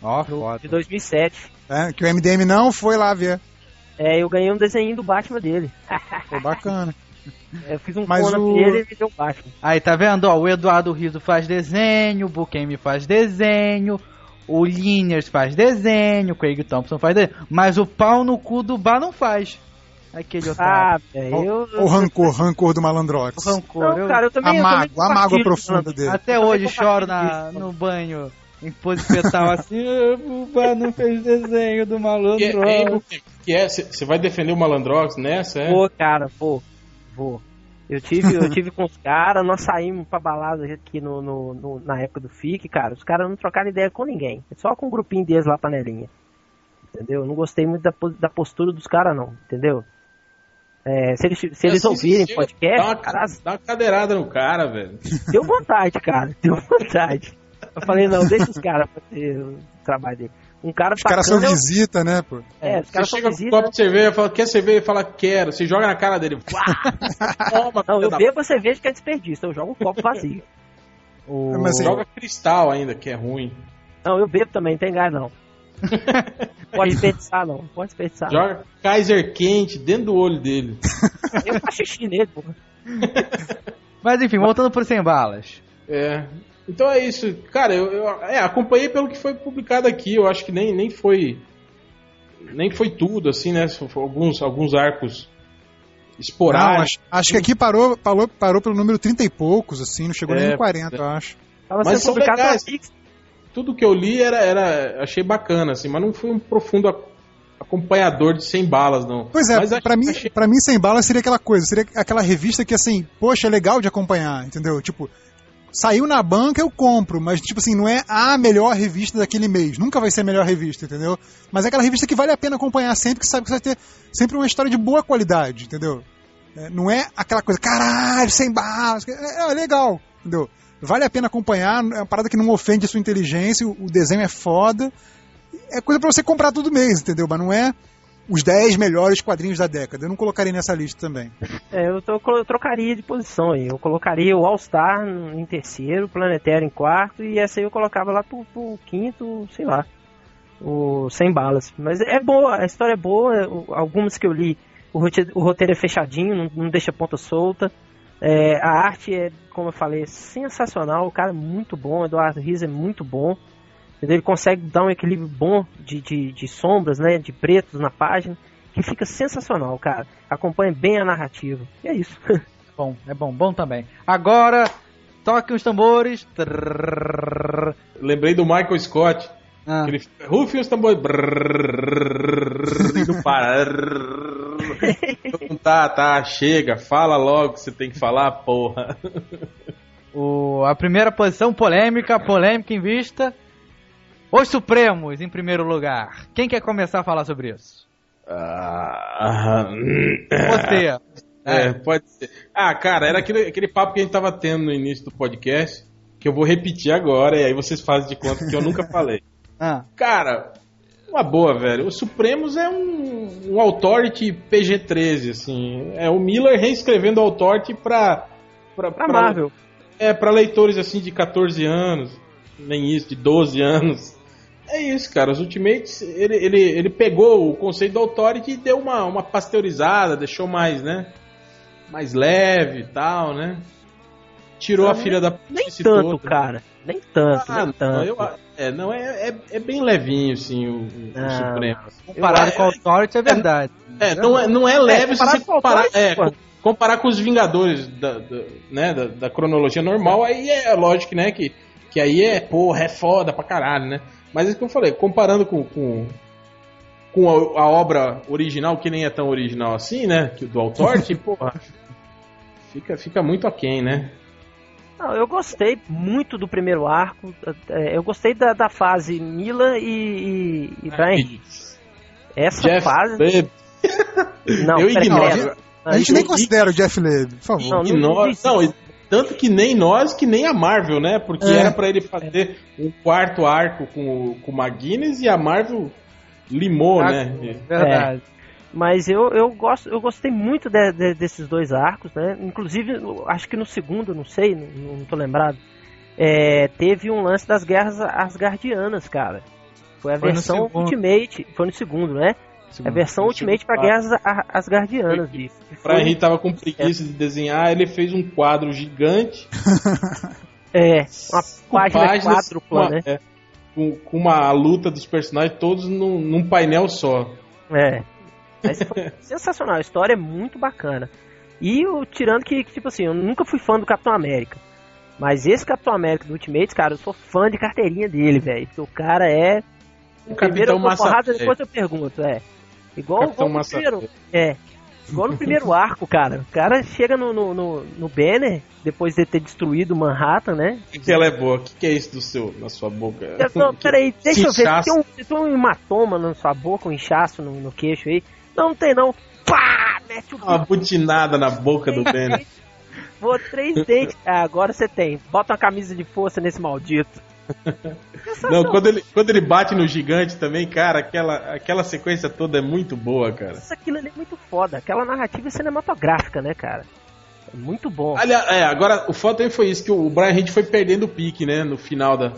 Ó, oh, De 2007. É, que o MDM não foi lá ver. É, eu ganhei um desenho do Batman dele. Foi bacana. Eu fiz um Mas o... e ele me deu baixo. Aí, tá vendo? Ó, o Eduardo Riso faz desenho, o Bukemi faz desenho, o Liners faz desenho, o Craig Thompson faz desenho, mas o pau no cu do bar não faz. Aquele otário. Ah, eu... O, rancor, rancor do malandrox. O rancor. Não, cara, eu também, a mágoa, a mágoa profunda dele. Até hoje choro na, no banho em pose fetal assim, o bar não fez desenho do malandrox. Que é, você é, vai defender o malandrox nessa, é? Pô, cara, pô vou. Eu tive, eu tive com os caras, nós saímos pra balada aqui no, no, no, na época do FIC, cara. Os caras não trocaram ideia com ninguém. Só com um grupinho deles lá, panelinha. Entendeu? não gostei muito da, da postura dos caras, não. Entendeu? É, se eles, se eles ouvirem podcast. Dá uma, cara, dá uma cadeirada no cara, velho. Deu vontade, cara. Deu vontade. Eu falei, não, deixa os caras fazer o trabalho dele. Um cara os caras são visita, né, pô? É, os caras Você chega visita. com um copo de cerveja, fala, quer cerveja? fala, quero. Você joga na cara dele. Toma, não, eu bebo a cerveja que é desperdício, eu jogo um copo vazio. o... Mas você joga cristal ainda, que é ruim. Não, eu bebo também, não tem gás não. pode desperdiçar não, pode desperdiçar. Joga não. Kaiser quente dentro do olho dele. eu faço xixi nele, porra. Mas enfim, voltando por 100 balas. É, então é isso. Cara, eu, eu é, acompanhei pelo que foi publicado aqui. Eu acho que nem, nem foi. Nem foi tudo, assim, né? Alguns, alguns arcos esporádicos. Não, acho, acho, que aqui parou, parou, parou pelo número 30 e poucos, assim, não chegou é, nem 40, é. eu acho. Mas são legais. Tudo que eu li era, era. Achei bacana, assim, mas não fui um profundo acompanhador de 100 balas, não. Pois é, Mas pra, mim, achei... pra mim 100 balas seria aquela coisa, seria aquela revista que, assim, poxa, é legal de acompanhar, entendeu? Tipo, saiu na banca, eu compro, mas, tipo assim, não é a melhor revista daquele mês. Nunca vai ser a melhor revista, entendeu? Mas é aquela revista que vale a pena acompanhar sempre, que sabe que você vai ter sempre uma história de boa qualidade, entendeu? É, não é aquela coisa, caralho, sem balas. É, é, legal, entendeu? Vale a pena acompanhar, é uma parada que não ofende a sua inteligência, o, o desenho é foda. É coisa para você comprar todo mês, entendeu? Mas não é os 10 melhores quadrinhos da década. Eu não colocaria nessa lista também. É, eu, tô, eu trocaria de posição aí. Eu colocaria o All-Star em terceiro, o Planetário em quarto, e essa aí eu colocava lá pro, pro quinto, sei lá. O Sem Balas. Mas é boa, a história é boa. Algumas que eu li, o roteiro, o roteiro é fechadinho, não, não deixa ponta solta. É, a arte é, como eu falei, sensacional. O cara é muito bom, Eduardo Riz é muito bom. Ele consegue dar um equilíbrio bom de, de, de sombras, né? De pretos na página, que fica sensacional, cara. Acompanha bem a narrativa. E é isso. bom, é bom, bom também. Agora, toque os tambores. Trrr. Lembrei do Michael Scott. Ah. Ele rufe os tambores. e não para. tá, tá, chega, fala logo que você tem que falar, porra. O, a primeira posição polêmica, polêmica em vista. Os Supremos, em primeiro lugar. Quem quer começar a falar sobre isso? Ah, Você. É, é, pode ser. Ah, cara, era aquele, aquele papo que a gente tava tendo no início do podcast, que eu vou repetir agora, e aí vocês fazem de conta que eu nunca falei. Ah. Cara, uma boa, velho. O Supremos é um, um Authority PG-13, assim. É o Miller reescrevendo o Authority pra... Pra, pra, pra Marvel. É, pra leitores, assim, de 14 anos, nem isso, de 12 anos. É isso, cara. Os Ultimates, ele, ele, ele pegou o conceito do Authority e deu uma, uma pasteurizada, deixou mais, né? Mais leve e tal, né? tirou a filha da Nem tanto, toda. cara. Nem tanto, ah, nem tanto. Eu, é, não, é, é, é, bem levinho, assim, o, o Supremo. Comparado com o Authority é verdade. É, não é, não é leve se você comparar. É, comparar com os Vingadores da, da né, da, da, cronologia normal, aí é lógico né, que, que aí é, porra, é foda pra caralho, né? Mas é o que eu falei, comparando com, com, com a, a, obra original, que nem é tão original assim, né? Que do Authority, porra, fica, fica muito aquém, né? Não, eu gostei muito do primeiro arco. É, eu gostei da, da fase Mila e, e, e Brian. Essa Jeff fase. Não, eu ignoro. A gente nem considera o Jeff Leb, por favor. Não, ignora, não, tanto que nem nós, que nem a Marvel, né? Porque é. era para ele fazer um quarto arco com, com o McGuinness e a Marvel limou, ah, né? Verdade. É. Mas eu, eu, gosto, eu gostei muito de, de, desses dois arcos, né? Inclusive, acho que no segundo, não sei, não, não tô lembrado. É, teve um lance das guerras asgardianas, cara. Foi a foi versão Ultimate, foi no segundo, né? Segundo, a versão Ultimate para guerras asgardianas disso. Pra Henry tava com preguiça de desenhar, ele fez um quadro gigante. é, uma página páginas, quádrupla, uma, né? É, com, com, uma luta dos personagens todos num, num painel só. É. Mas foi sensacional, a história é muito bacana. E o tirando que, que, tipo assim, eu nunca fui fã do Capitão América. Mas esse Capitão América do Ultimate, cara, eu sou fã de carteirinha dele, velho. Porque o cara é. O primeiro eu porrada, depois eu pergunto, é. Igual, igual no primeiro. É. Igual no primeiro arco, cara. O cara chega no, no, no, no Banner, depois de ter destruído Manhattan, né? Que, que ela é boa? O que, que é isso do seu, na sua boca? Não, peraí, deixa eu ver. Tem um, tem um hematoma na sua boca, um inchaço no, no queixo aí. Não, não tem não. Pá! Mete o Uma butinada na boca do Ben. Vou três dentes. Ah, agora você tem. Bota uma camisa de força nesse maldito. Não, quando ele, quando ele bate no gigante também, cara, aquela, aquela sequência toda é muito boa, cara. Isso aquilo ali é muito foda. Aquela narrativa é cinematográfica, né, cara? É muito bom. Aliás, é, agora o foda também foi isso, que o Brian Reed foi perdendo o pique, né, no final da,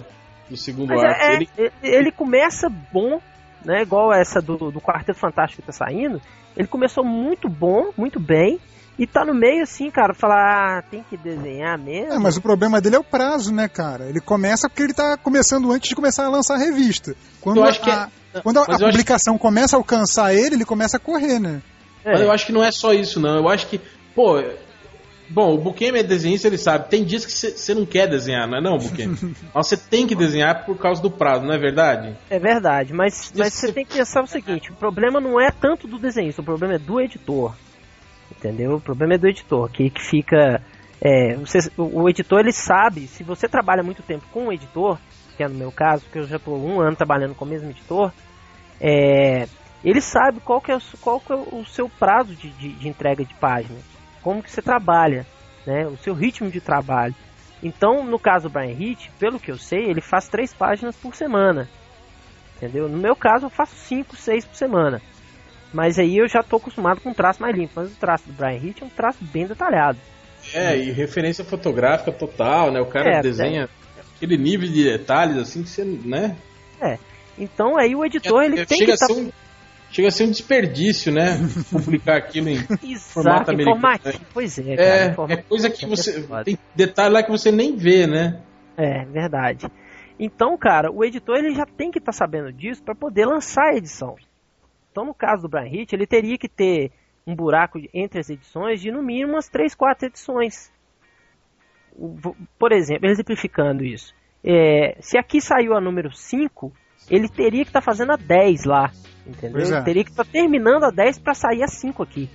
do segundo Mas arco. É, ele... ele começa bom, né? Igual essa do, do Quarteto Fantástico que tá saindo. Ele começou muito bom, muito bem. E tá no meio assim, cara, falar, ah, tem que desenhar mesmo. É, mas o problema dele é o prazo, né, cara? Ele começa porque ele tá começando antes de começar a lançar a revista. Quando eu acho a, que é... quando a, a publicação que... começa a alcançar ele, ele começa a correr, né? É. Mas eu acho que não é só isso, não. Eu acho que, pô, Bom, o Buquem é desenhista, ele sabe. Tem dias que você não quer desenhar, não é não, Buquem? mas você tem que desenhar por causa do prazo, não é verdade? É verdade, mas, mas você tem que pensar o seguinte, o problema não é tanto do desenhista, o problema é do editor. Entendeu? O problema é do editor, que, que fica... É, você, o, o editor, ele sabe, se você trabalha muito tempo com um editor, que é no meu caso, que eu já estou um ano trabalhando com o mesmo editor, é, ele sabe qual que é, qual que é o seu prazo de, de, de entrega de páginas como que você trabalha, né? O seu ritmo de trabalho. Então, no caso do Brian Hitch, pelo que eu sei, ele faz três páginas por semana. Entendeu? No meu caso, eu faço cinco, seis por semana. Mas aí eu já estou acostumado com um traço mais limpo. Mas o traço do Brian Hitch é um traço bem detalhado. É, e referência fotográfica total, né? O cara é, desenha é. aquele nível de detalhes assim que você, né? É. Então aí o editor é, ele tem que estar. Tá... Um chega a ser um desperdício, né? Publicar aquilo em Exato, formato americano. Né? Pois é, cara, é, é coisa que você. Tem detalhe lá que você nem vê, né? É, verdade. Então, cara, o editor ele já tem que estar tá sabendo disso para poder lançar a edição. Então, no caso do Brian Hitch, ele teria que ter um buraco entre as edições de no mínimo umas 3, 4 edições. Por exemplo, exemplificando isso. É, se aqui saiu a número 5, ele teria que estar tá fazendo a 10 lá. Entendeu? É. Ele teria que estar tá terminando a 10 para sair a 5 aqui.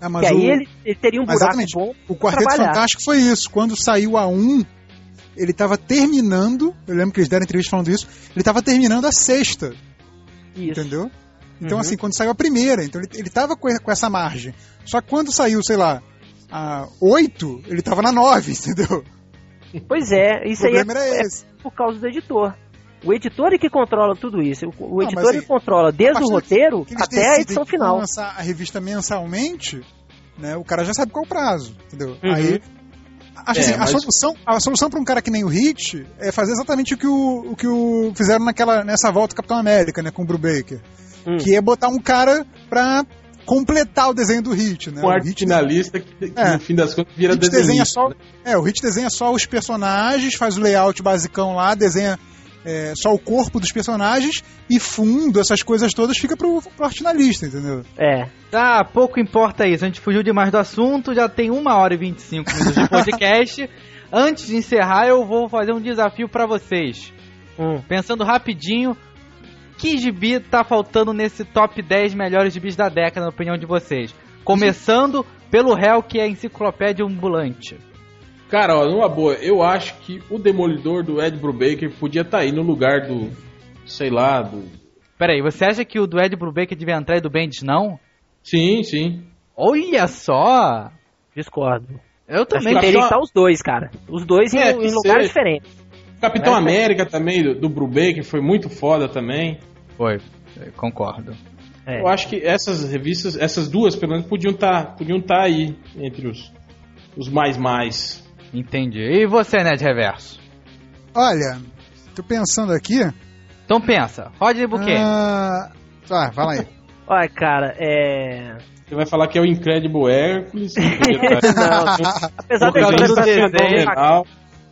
É, mas que o... aí ele, ele, teria um buraco Exatamente. bom. O Quarteto trabalhar. Fantástico foi isso. Quando saiu a 1, ele estava terminando. Eu lembro que eles deram entrevista falando isso. Ele estava terminando a sexta. Isso. Entendeu? Então, uhum. assim, quando saiu a primeira, então ele, ele tava com, com essa margem. Só que quando saiu, sei lá, a 8, ele tava na 9, entendeu? Pois é, isso aí é, é por causa do editor. O editor é que controla tudo isso. O, o editor não, controla desde o roteiro até a edição final. lançar a revista mensalmente, né, o cara já sabe qual é o prazo, entendeu? Uhum. Aí Acho é, assim, mas... a solução, a solução para um cara que nem o Hit é fazer exatamente o que o, o que o fizeram naquela nessa volta do Capitão América, né, com o Brubaker, hum. que é botar um cara pra completar o desenho do Hit, né? Um arte finalista que, que é. no fim das contas vira desenha só né? É, o Hit desenha só os personagens, faz o layout basicão lá, desenha é, só o corpo dos personagens e fundo, essas coisas todas, fica pro, pro arte finalista, entendeu? É. Tá, pouco importa isso. A gente fugiu demais do assunto, já tem uma hora e 25 minutos de podcast. Antes de encerrar, eu vou fazer um desafio para vocês. Hum. Pensando rapidinho, que gibi tá faltando nesse top 10 melhores gibis da década, na opinião de vocês? Começando pelo réu que é a enciclopédia ambulante. Cara, ó, numa boa, eu acho que o Demolidor do Ed Brubaker podia estar tá aí no lugar do. sei lá, do. Peraí, você acha que o do Ed Brubaker devia entrar e do Bendis não? Sim, sim. Olha só! Discordo. Eu também. Acho que teria que estar os dois, cara. Os dois é, em, em lugares diferentes. Capitão América também, do, do Brubaker, foi muito foda também. Foi, concordo. É. Eu acho que essas revistas, essas duas, pelo menos, podiam estar tá, podiam tá aí entre os, os mais mais. Entendi. E você, Ned Reverso? Olha, tô pensando aqui. Então pensa, Rodney Buquet. Ah, tá, fala aí. Olha, cara, é. Você vai falar que é o Incredible Hércules. não, apesar da história tá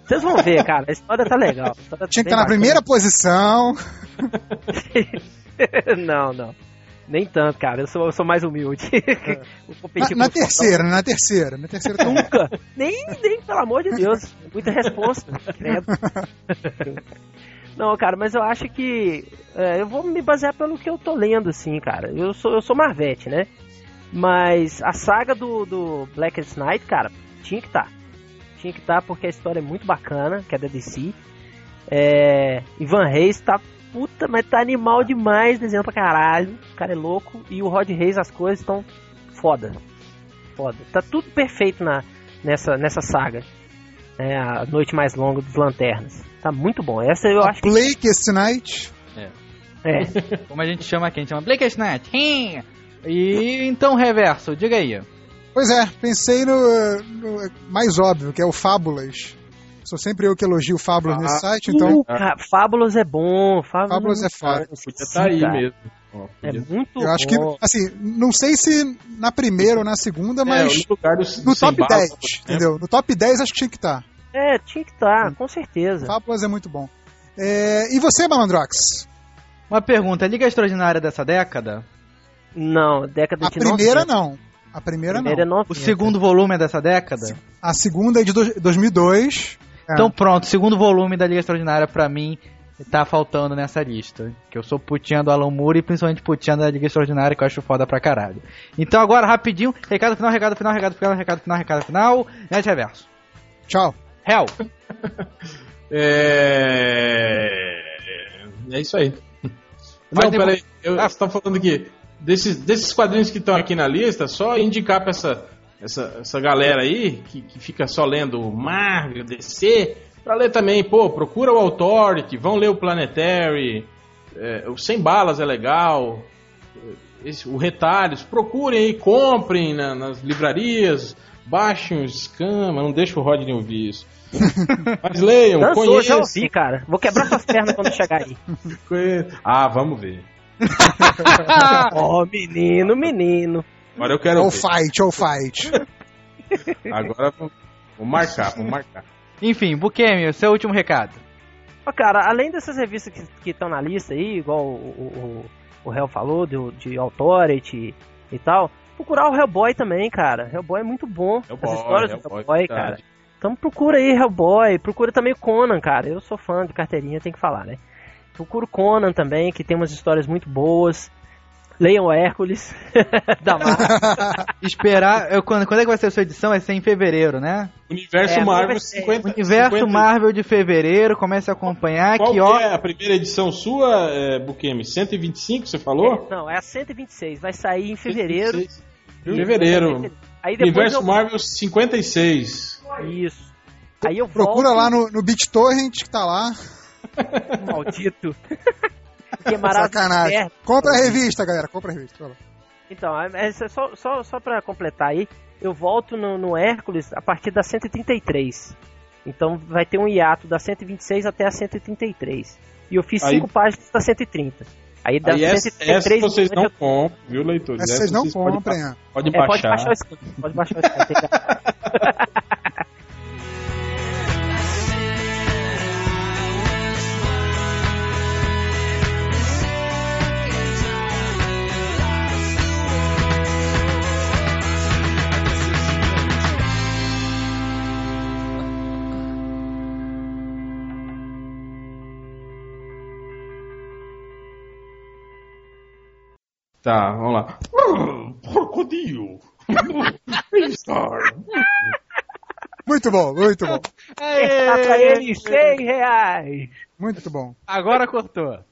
Vocês vão ver, cara, a história tá legal. História tá Tinha que estar na primeira posição. não, não. Nem tanto, cara. Eu sou, eu sou mais humilde. É. na, na terceira, na terceira, na terceira. Nunca. nem, nem, pelo amor de Deus. Muita resposta. Não, cara, mas eu acho que. É, eu vou me basear pelo que eu tô lendo, assim, cara. Eu sou, eu sou Marvete, né? Mas a saga do, do Blackest Night, cara, tinha que estar. Tá. Tinha que estar tá porque a história é muito bacana, que é da DC. É, Ivan Reis tá puta, mas tá animal demais, desenhando pra caralho. O cara é louco. E o Rod Reis, as coisas estão foda. Foda. Tá tudo perfeito na, nessa, nessa saga. É a Noite Mais Longa dos Lanternas. Tá muito bom. Essa eu a acho Blackest que... Night. É. É. Como a gente chama aqui? A gente chama Blackest Night. E então, Reverso, diga aí. Pois é, pensei no, no mais óbvio, que é o Fábulas. Sou sempre eu que elogio o Fábulas ah, nesse site, então. Cara, Fábulas é bom. Fábulas, Fábulas é foda. Podia estar tá aí mesmo. é muito Eu acho que, assim, não sei se na primeira ou na segunda, é, mas. É, no top 10, né? entendeu? No top 10 acho que tinha que estar. Tá. É, tinha que estar, tá, com certeza. Fábulas é muito bom. É, e você, Malandrox? Uma pergunta: Liga Extraordinária dessa década? Não, década a de A primeira 90. não. A primeira, a primeira não. É o segundo volume é dessa década? A segunda é de 2002. É. Então pronto, segundo volume da Liga Extraordinária pra mim tá faltando nessa lista. Que eu sou putinha do Alan Moore e principalmente putinha da Liga Extraordinária, que eu acho foda pra caralho. Então agora, rapidinho, recado final, recado final, recado final, recado final, recado final, net reverso. Tchau. Hell. é... É isso aí. Não, peraí, eu, ah. você tá falando aqui desses, desses quadrinhos que estão aqui na lista, só indicar pra essa, essa, essa galera aí, que, que fica só lendo Marvel, DC, pra ler também, pô, procura o Authority, vão ler o Planetary, é, o Sem Balas é legal, esse, o Retalhos, procurem aí, comprem na, nas livrarias, baixem o escama, não deixa o Rodney ouvir isso. Mas leiam, Dançou, conheçam. já ouvi, cara. Vou quebrar suas pernas quando chegar aí. Ah, vamos ver. Ó, oh, menino, menino. Agora eu quero. Ou fight, ou fight. Agora vou marcar, vou marcar. Enfim, Bukemi, seu último recado. Oh, cara, além dessas revistas que estão na lista aí, igual o, o, o Hell falou, de, de Authority e tal, procurar o Hellboy também, cara. Hellboy é muito bom. Hellboy, As histórias Hellboy, do Hellboy, cara. Então procura aí Hellboy, procura também Conan, cara. Eu sou fã de carteirinha, tem que falar, né? Procura o Conan também, que tem umas histórias muito boas. Leiam Hércules da Marvel. Esperar. Eu, quando, quando é que vai ser a sua edição? Vai ser em fevereiro, né? Universo é, Marvel 50. Universo 50. Marvel de fevereiro, comece a acompanhar. Qual que, ó... é a primeira edição sua, é, Bukemi? 125, você falou? É, não, é a 126. Vai sair em fevereiro. 126. Fevereiro. Aí Universo eu... Marvel 56. Isso. Aí eu Procura volto... lá no, no BitTorrent que tá lá. Maldito. Sacanagem. Compra a revista, galera. Compra a revista. Então, é, é só, só, só pra completar aí, eu volto no, no Hércules a partir da 133. Então vai ter um hiato da 126 até a 133. E eu fiz 5 páginas da 130. Aí dá Aí essa, essa vocês não compram, viu, leitores? Essa, vocês não comprem. Pode, pode, é, pode baixar. Pode baixar o Pode baixar o Tá, vamos lá. Porcodinho! muito bom, muito bom. Aê, ele 100 reais. Muito bom. Agora cortou.